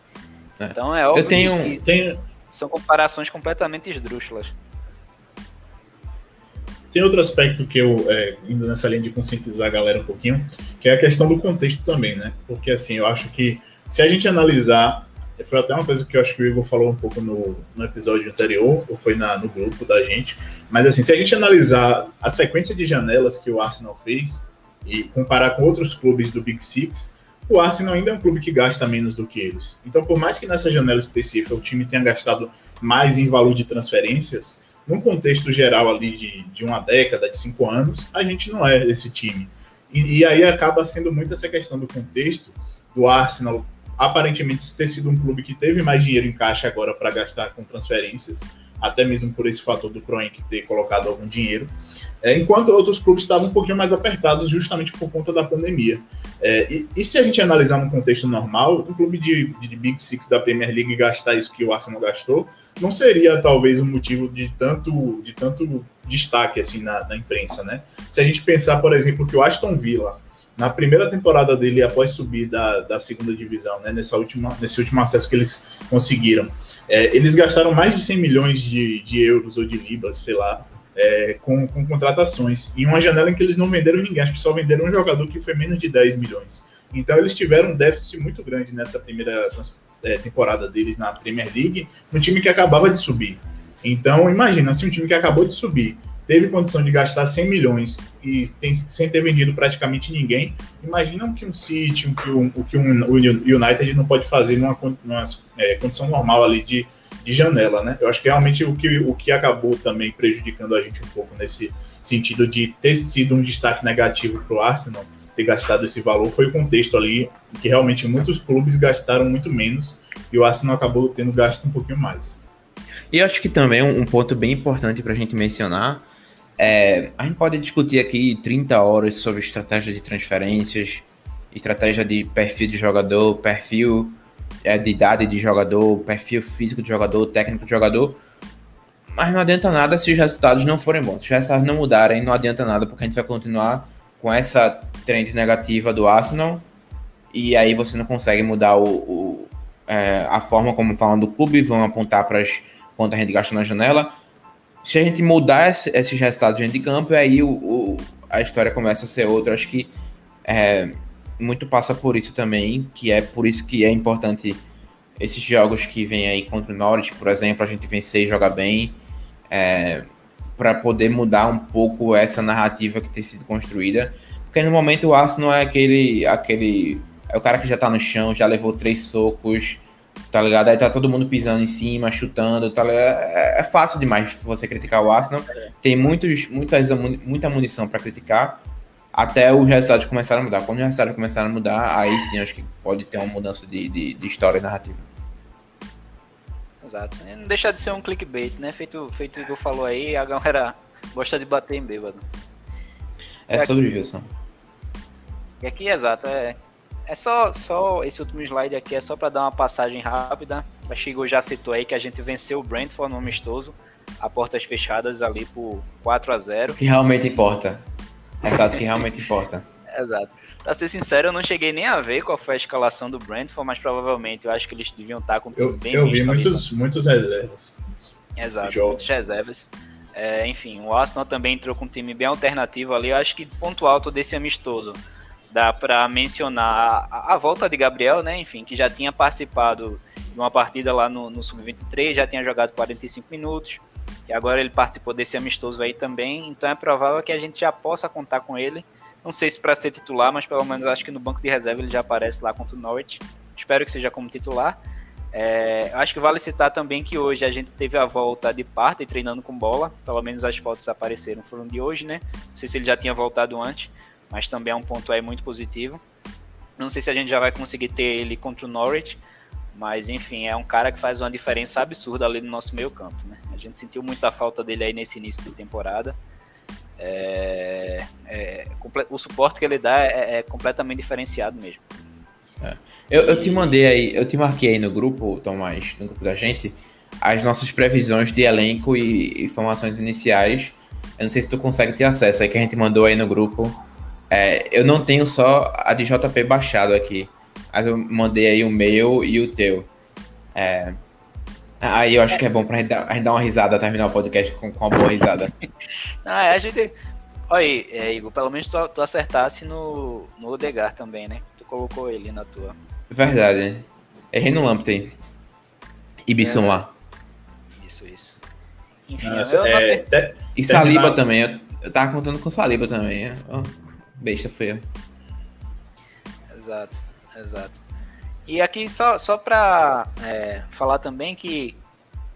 É. Então é óbvio tenho- que Tem, são comparações completamente esdrúxulas. Tem outro aspecto que eu, é, indo nessa linha de conscientizar a galera um pouquinho, que é a questão do contexto também, né? Porque, assim, eu acho que se a gente analisar, foi até uma coisa que eu acho que o Igor falou um pouco no, no episódio anterior, ou foi na, no grupo da gente, mas, assim, se a gente analisar a sequência de janelas que o Arsenal fez e comparar com outros clubes do Big Six, o Arsenal ainda é um clube que gasta menos do que eles. Então, por mais que nessa janela específica o time tenha gastado mais em valor de transferências, num contexto geral ali de, de uma década, de cinco anos, a gente não é esse time. E, e aí acaba sendo muito essa questão do contexto do Arsenal aparentemente ter sido um clube que teve mais dinheiro em caixa agora para gastar com transferências, até mesmo por esse fator do Kroenke ter colocado algum dinheiro, é, enquanto outros clubes estavam um pouquinho mais apertados justamente por conta da pandemia. É, e, e, se a gente analisar num contexto normal, um clube de, de Big Six da Premier League gastar isso que o Arsenal gastou, não seria talvez um motivo de tanto, de tanto destaque assim na, na, imprensa, né? Se a gente pensar, por exemplo, que o Aston Villa, na primeira temporada dele após subir da, da segunda divisão, né, nessa última, nesse último acesso que eles conseguiram, é, eles gastaram mais de 100 milhões de, de euros ou de libras, sei lá, é, com, com, contratações. Em uma janela em que eles não venderam ninguém, acho que só venderam um jogador que foi menos de 10 milhões. Então eles tiveram um déficit muito grande nessa primeira é, temporada deles na Premier League, um time que acabava de subir. Então imagina, se um time que acabou de subir teve condição de gastar 100 milhões e tem, sem ter vendido praticamente ninguém, imagina o que um City, o que um, o que um United não pode fazer numa, numa é, condição normal ali de, de janela, né? Eu acho que realmente o que, o que acabou também prejudicando a gente um pouco nesse sentido de ter sido um destaque negativo para o Arsenal, ter gastado esse valor, foi o contexto ali que realmente muitos clubes gastaram muito menos e o Arsenal acabou tendo gasto um pouquinho mais. E eu acho que também um ponto bem importante para a gente mencionar é, a gente pode discutir aqui 30 horas sobre estratégia de transferências, estratégia de perfil de jogador, perfil é, de idade de jogador, perfil físico de jogador, técnico de jogador. Mas não adianta nada se os resultados não forem bons. Se os resultados não mudarem, não adianta nada, porque a gente vai continuar com essa trend negativa do Arsenal. E aí você não consegue mudar o, o, é, a forma como falam do clube, vão apontar para as quanto a gente gasta na janela. Se a gente mudar esse, esses resultados dentro de campo, aí o, o, a história começa a ser outra. Acho que é, muito passa por isso também, que é por isso que é importante esses jogos que vem aí contra o Norwich, por exemplo, a gente vencer e jogar bem, é, para poder mudar um pouco essa narrativa que tem sido construída. Porque no momento o Arsenal é aquele, aquele. É o cara que já tá no chão, já levou três socos, tá ligado? Aí tá todo mundo pisando em cima, chutando, tá ligado? É, é fácil demais você criticar o Arsenal. Tem muitos, muitas, muita munição para criticar até os resultados começarem a mudar. Quando os resultados começarem a mudar, aí sim acho que pode ter uma mudança de, de, de história narrativa. Exato. Não deixa de ser um clickbait, né? Feito, feito o que eu falou aí, a galera gosta de bater em bêbado. É sobre Wilson. E aqui, exato, é, é só, só esse último slide aqui é só para dar uma passagem rápida. A Chigo já citou aí que a gente venceu o Brentford no amistoso, a portas fechadas ali por 4 a 0 Que realmente importa. Exato, que realmente importa. *laughs* Exato. Pra ser sincero, eu não cheguei nem a ver qual foi a escalação do Brentford, mas provavelmente eu acho que eles deviam estar com tudo eu, bem Eu vi muitos, muitos reservas. Exato, jogos. muitos reservas. É, enfim, o Arsenal também entrou com um time bem alternativo ali. Eu acho que ponto alto desse amistoso dá para mencionar a, a, volta de Gabriel, né? Enfim, que já tinha participado de uma partida lá no, no Sub-23, já tinha jogado 45 minutos. E agora ele participou desse amistoso aí também, então é provável que a gente já possa contar com ele. Não sei se para ser titular, mas pelo menos acho que no banco de reserva ele já aparece lá contra o Norwich. Espero que seja como titular. É, acho que vale citar também que hoje a gente teve a volta de parte treinando com bola. Pelo menos as fotos apareceram foram de hoje, né? Não sei se ele já tinha voltado antes, mas também é um ponto aí muito positivo. Não sei se a gente já vai conseguir ter ele contra o Norwich, mas enfim, é um cara que faz uma diferença absurda ali no nosso meio campo, né? A gente sentiu muita falta dele aí nesse início de temporada. É, é, o suporte que ele dá é, é completamente diferenciado mesmo. É. Eu, eu, te mandei aí, eu te marquei aí no grupo, Tomás, no grupo da gente, as nossas previsões de elenco e informações iniciais. Eu não sei se tu consegue ter acesso aí que a gente mandou aí no grupo. É, eu não tenho só a de JP baixado aqui. Mas eu mandei aí o meu e o teu. É... Aí eu acho que é bom pra gente dar, a gente dar uma risada, terminar o podcast com, com uma boa risada. *laughs* ah, é, a gente. Olha aí, é, Igor, pelo menos tu, tu acertasse no, no Odegar também, né? Tu colocou ele na tua. Verdade. Errei no Lamptey. Ibisson é. lá. Isso, isso. Enfim, Nossa, eu é, acertei. E Saliba também. Eu, eu tava contando com Saliba também. Oh, besta feia. Exato. Exato. E aqui só, só para é, falar também que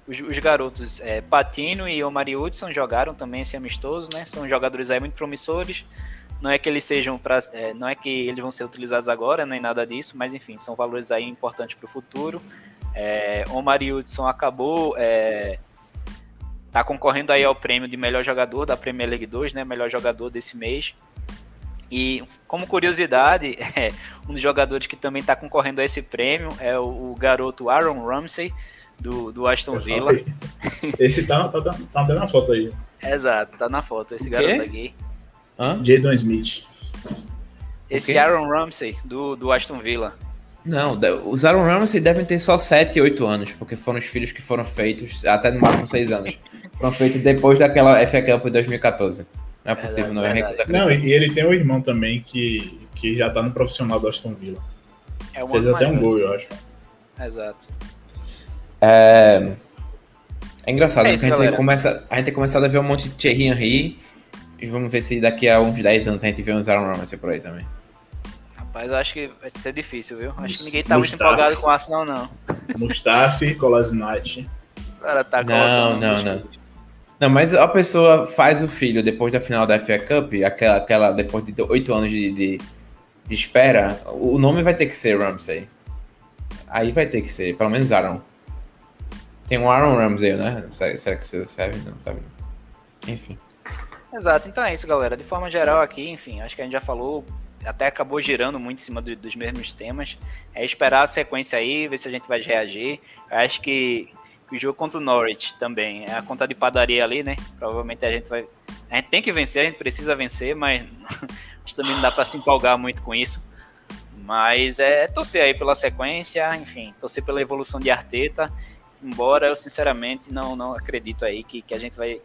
os, os garotos é, Patino e Omari Hudson jogaram também esse amistoso, né? São jogadores aí muito promissores. Não é que eles sejam para, é, não é que eles vão ser utilizados agora, nem nada disso, mas enfim, são valores aí importantes para o futuro. É, Omari Hudson acabou é, tá concorrendo aí ao prêmio de melhor jogador da Premier League 2, né? Melhor jogador desse mês. E como curiosidade, *laughs* é, um dos jogadores que também está concorrendo a esse prêmio é o, o garoto Aaron Ramsey, do, do Aston Villa. *laughs* Esse tá, tá, tá, tá até na foto aí. Exato, tá na foto, esse garoto aqui. Hã? Jadon Smith. Esse Aaron Ramsey, do, do Aston Villa. Não, os Aaron Ramsey devem ter só 7, 8 anos, porque foram os filhos que foram feitos, até no máximo 6 anos. *laughs* foram feitos depois daquela FA Cup de 2014. Não é possível, é, não é Não, e ele tem um irmão também que, que já tá no profissional do Aston Villa. É Fez até um gol, eu acho. Exato. É, é engraçado, é isso, a, gente tem começa, a gente tem começado a ver um monte de Thierry Henry. E vamos ver se daqui a uns 10 anos a gente vê uns Aaron Ramsey por aí também. Rapaz, eu acho que vai ser difícil, viu? Acho que ninguém tá Mustafi. muito empolgado com o Arsenal, não. Mustafi, Kolasinac. cara tá não, não, não. Não, mas a pessoa faz o filho depois da final da FA Cup, aquela, aquela depois de oito anos de, de, de, espera, o nome vai ter que ser Ramsey. Aí vai ter que ser, pelo menos Aaron. Tem um Aaron Ramsey, né? Será que serve? Não, sabe Enfim. Exato, então é isso, galera. De forma geral aqui, enfim, acho que a gente já falou, até acabou girando muito em cima do, dos mesmos temas. É esperar a sequência aí, ver se a gente vai reagir. Acho que o jogo contra o Norwich também. É a conta de padaria ali, né? Provavelmente a gente vai. A gente tem que vencer, a gente precisa vencer, mas *laughs* também não dá para se empolgar muito com isso. Mas é torcer aí pela sequência, enfim, torcer pela evolução de Arteta. Embora eu sinceramente não, não acredito aí que, que a gente vai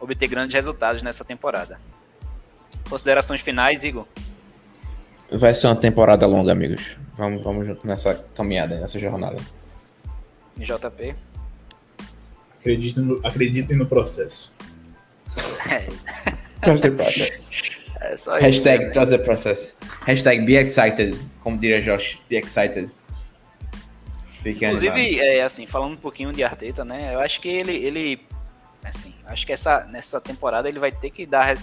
obter grandes resultados nessa temporada. Considerações finais, Igor? Vai ser uma temporada longa, amigos. Vamos, vamos junto nessa caminhada, nessa jornada. JP? Acreditem no, acreditem no processo. Trust the process. É só Hashtag trust the process. Hashtag be excited. Como diria Josh, be excited. Fique Inclusive, é, assim, falando um pouquinho de Arteta, né? Eu acho que ele, ele assim, acho que essa, nessa temporada ele vai ter que dar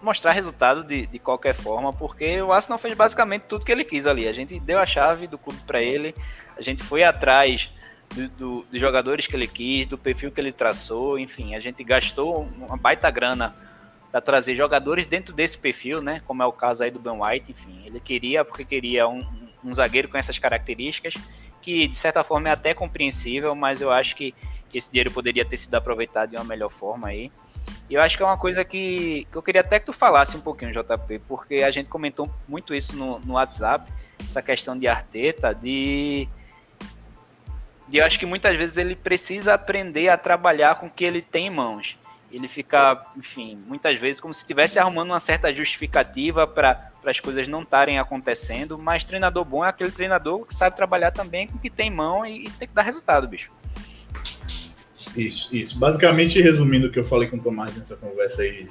mostrar resultado de, de qualquer forma, porque o Arsenal fez basicamente tudo que ele quis ali. A gente deu a chave do clube para ele, a gente foi atrás do, do, dos jogadores que ele quis, do perfil que ele traçou, enfim, a gente gastou uma baita grana para trazer jogadores dentro desse perfil, né? Como é o caso aí do Ben White, enfim, ele queria porque queria um, um zagueiro com essas características, que de certa forma é até compreensível, mas eu acho que, que esse dinheiro poderia ter sido aproveitado de uma melhor forma aí. E eu acho que é uma coisa que, que eu queria até que tu falasse um pouquinho, JP, porque a gente comentou muito isso no, no WhatsApp, essa questão de Arteta, de, de eu acho que muitas vezes ele precisa aprender a trabalhar com o que ele tem em mãos. Ele fica, enfim, muitas vezes como se estivesse arrumando uma certa justificativa para as coisas não estarem acontecendo, mas treinador bom é aquele treinador que sabe trabalhar também com o que tem em mão e, e tem que dar resultado, bicho. Isso, isso. Basicamente, resumindo o que eu falei com o Tomás nessa conversa aí,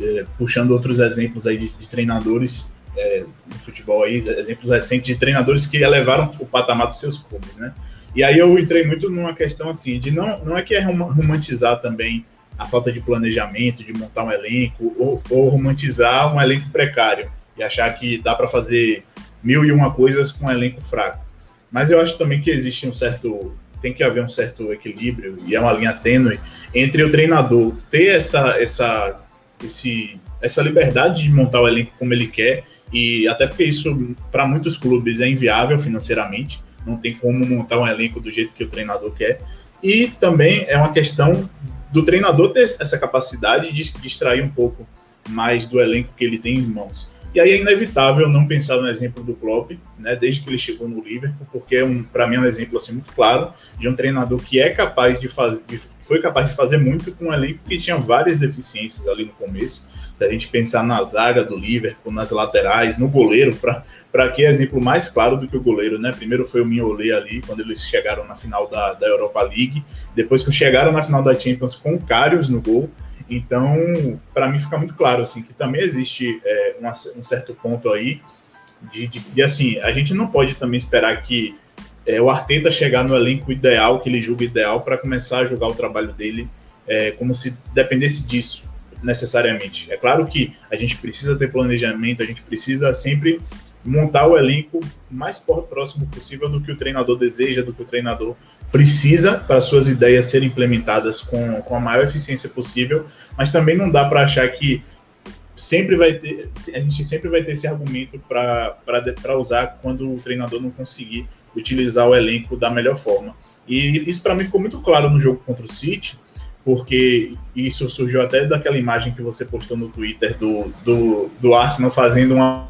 é, puxando outros exemplos aí de, de treinadores é, no futebol aí, exemplos recentes de treinadores que elevaram o patamar dos seus clubes, né? E aí eu entrei muito numa questão assim, de não, não é que é romantizar também a falta de planejamento, de montar um elenco, ou, ou romantizar um elenco precário e achar que dá para fazer mil e uma coisas com um elenco fraco. Mas eu acho também que existe um certo tem que haver um certo equilíbrio e é uma linha tênue entre o treinador ter essa, essa, esse, essa liberdade de montar o elenco como ele quer e até porque isso para muitos clubes é inviável financeiramente, não tem como montar um elenco do jeito que o treinador quer e também é uma questão do treinador ter essa capacidade de distrair um pouco mais do elenco que ele tem em mãos. E aí é inevitável não pensar no exemplo do Klopp, né, desde que ele chegou no Liverpool, porque é um, para mim é um exemplo assim muito claro de um treinador que é capaz de fazer, foi capaz de fazer muito com um elenco que tinha várias deficiências ali no começo. Se a gente pensar na zaga do Liverpool, nas laterais, no goleiro, para que exemplo mais claro do que o goleiro, né? Primeiro foi o Mignolet ali, quando eles chegaram na final da, da Europa League, depois que chegaram na final da Champions com o Karius no gol, então, para mim fica muito claro assim que também existe é, uma, um certo ponto aí de, de, de, assim, a gente não pode também esperar que é, o Arteta chegar no elenco ideal, que ele julga ideal, para começar a jogar o trabalho dele é, como se dependesse disso necessariamente. É claro que a gente precisa ter planejamento, a gente precisa sempre montar o elenco mais próximo possível do que o treinador deseja, do que o treinador precisa para suas ideias serem implementadas com, com a maior eficiência possível, mas também não dá para achar que sempre vai ter, a gente sempre vai ter esse argumento para usar quando o treinador não conseguir utilizar o elenco da melhor forma. E isso para mim ficou muito claro no jogo contra o City, porque isso surgiu até daquela imagem que você postou no Twitter do, do, do Arsenal fazendo uma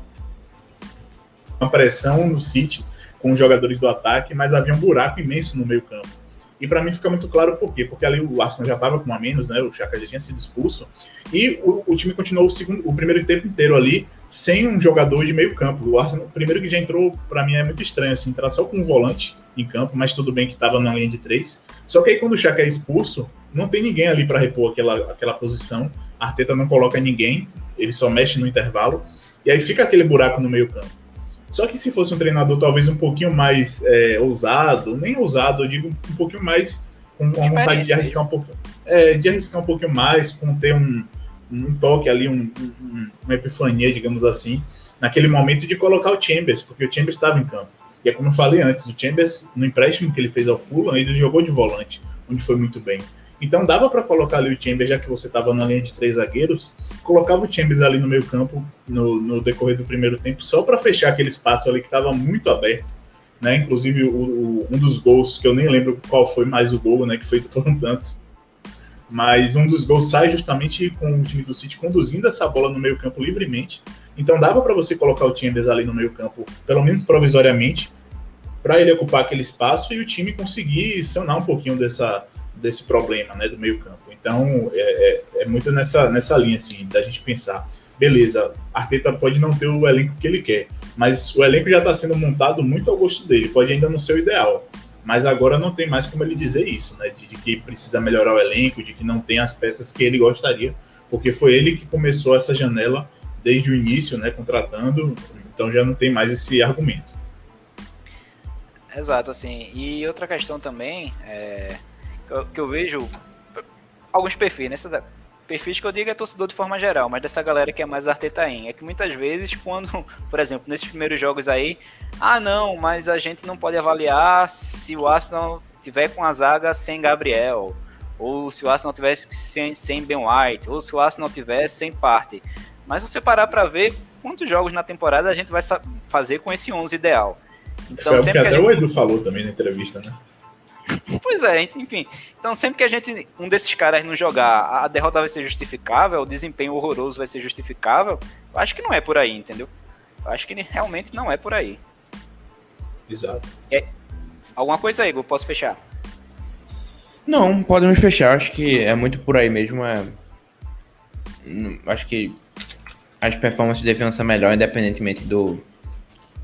uma pressão no City com os jogadores do ataque, mas havia um buraco imenso no meio campo. E para mim fica muito claro por quê, porque ali o Arsenal já estava com um a menos, né? O Chaka já tinha sido expulso, e o, o, time continuou o, segundo, o primeiro tempo inteiro ali sem um jogador de meio campo. O Arsenal, primeiro que já entrou, para mim é muito estranho, assim, entrar só com um volante em campo, mas tudo bem que estava na linha de três. Só que aí quando o Chaka é expulso, não tem ninguém ali para repor aquela, aquela posição. A Arteta não coloca ninguém, ele só mexe no intervalo, e aí fica aquele buraco no meio campo. Só que se fosse um treinador talvez um pouquinho mais é, ousado, nem ousado, eu digo um pouquinho mais com, com a vontade de arriscar um pouco, é, de arriscar um pouquinho mais, com ter um, um toque ali, um, um, uma epifania, digamos assim, naquele momento de colocar o Chambers, porque o Chambers estava em campo. E é como eu falei antes, o Chambers, no empréstimo que ele fez ao Fulham, ele jogou de volante, onde foi muito bem. Então dava para colocar ali o Chambers, já que você estava na linha de três zagueiros, colocava o Chambers ali no meio campo no, no decorrer do primeiro tempo, só para fechar aquele espaço ali que estava muito aberto. Né? Inclusive o, o, um dos gols, que eu nem lembro qual foi mais o gol, né? que foi, *laughs* foram tantos, mas um dos gols sai justamente com o time do City conduzindo essa bola no meio campo livremente. Então dava para você colocar o Chambers ali no meio campo, pelo menos provisoriamente, para ele ocupar aquele espaço e o time conseguir sanar um pouquinho dessa, desse problema né, do meio campo. Então é, é, é muito nessa, nessa linha assim, da gente pensar, beleza, Arteta pode não ter o elenco que ele quer, mas o elenco já está sendo montado muito ao gosto dele, pode ainda não ser o ideal. Mas agora não tem mais como ele dizer isso, né? De, de que precisa melhorar o elenco, de que não tem as peças que ele gostaria, porque foi ele que começou essa janela desde o início, né? Contratando, então já não tem mais esse argumento. Exato, assim. E outra questão também é que eu, vejo alguns perfis, né? perfis que eu digo é torcedor de forma geral, mas dessa galera que é mais artetaim, é que muitas vezes *laughs* quando, por exemplo, nesses primeiros jogos aí, ah não, mas a gente não pode avaliar se o Arsenal tiver com a zaga sem Gabriel, ou se o Arsenal tivesse sem, sem Ben White, ou se o Arsenal tivesse sem parte. Mas você parar para ver quantos jogos na temporada a gente vai fazer com esse 11 ideal. Então, Foi o que, que até gente... o Edu falou também na entrevista, né? *laughs* Pois é, enfim. Então, sempre que a gente, um desses caras não jogar, a derrota vai ser justificável, o desempenho horroroso vai ser justificável, eu acho que não é por aí, entendeu? Eu acho que realmente não é por aí. Exato. É. Alguma coisa aí, Igor? Posso fechar? Não, podemos fechar. Acho que é muito por aí mesmo. É... Acho que as performances deviam ser melhor, independentemente do,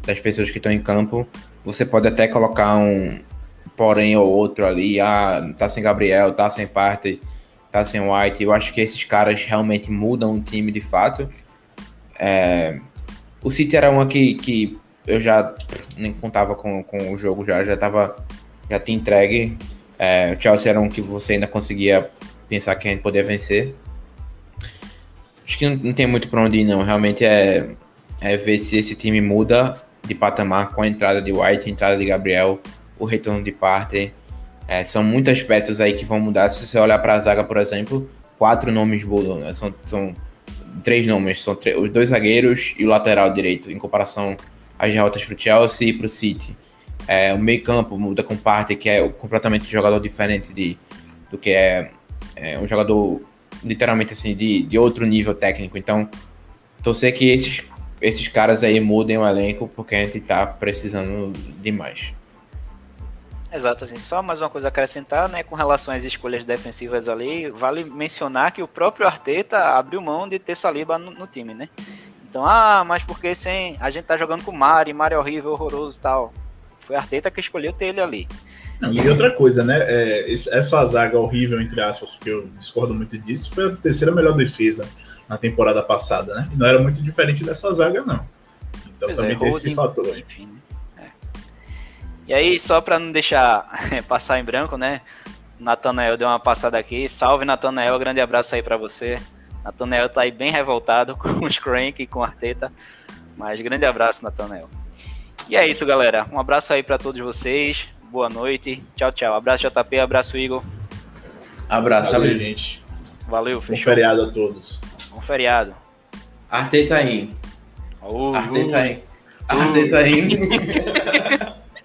das pessoas que estão em campo. Você pode até colocar um, porém ou outro ali, ah, tá sem Gabriel, tá sem parte, tá sem White. Eu acho que esses caras realmente mudam o time de fato. É, o City era uma que, que eu já nem contava com, com o jogo, já, já tava, já tinha entregue. É, o Chelsea era um que você ainda conseguia pensar que a gente poderia vencer. Acho que não, não tem muito para onde ir, não. Realmente é, é ver se esse time muda de patamar com a entrada de White, a entrada de Gabriel o retorno de parte. É, são muitas peças aí que vão mudar. Se você olhar para a zaga, por exemplo, quatro nomes. Né? São, são três nomes, são os dois zagueiros e o lateral direito, em comparação às derrotas para o Chelsea e para o City. É, o meio campo muda com parte, que é completamente um jogador diferente de, do que é, é um jogador literalmente assim de, de outro nível técnico. Então, torcer que esses, esses caras aí mudem o elenco, porque a gente está precisando demais. Exato, assim, só mais uma coisa a acrescentar, né, com relação às escolhas defensivas ali, vale mencionar que o próprio Arteta abriu mão de ter Saliba no, no time, né? Então, ah, mas porque sem a gente tá jogando com o Mari, Mari é horrível, horroroso e tal. Foi Arteta que escolheu ter ele ali. E outra coisa, né? É, essa zaga horrível, entre aspas, porque eu discordo muito disso, foi a terceira melhor defesa na temporada passada, né? E não era muito diferente dessa zaga, não. Então pois também é, tem esse fator. Enfim? E aí, só para não deixar *laughs* passar em branco, né? Natanael deu uma passada aqui. Salve, Natanael. Grande abraço aí para você. Natanael tá aí bem revoltado *laughs* com os Crank e com o Arteta. Mas grande abraço, Natanael. E é isso, galera. Um abraço aí para todos vocês. Boa noite. Tchau, tchau. Abraço, JP. Abraço, Igor. Abraço, Valeu, gente. Valeu, fechou. Bom feriado a todos. Bom feriado. Arteta aí. Uh, Arteta aí. Uh. Arteta aí. *laughs*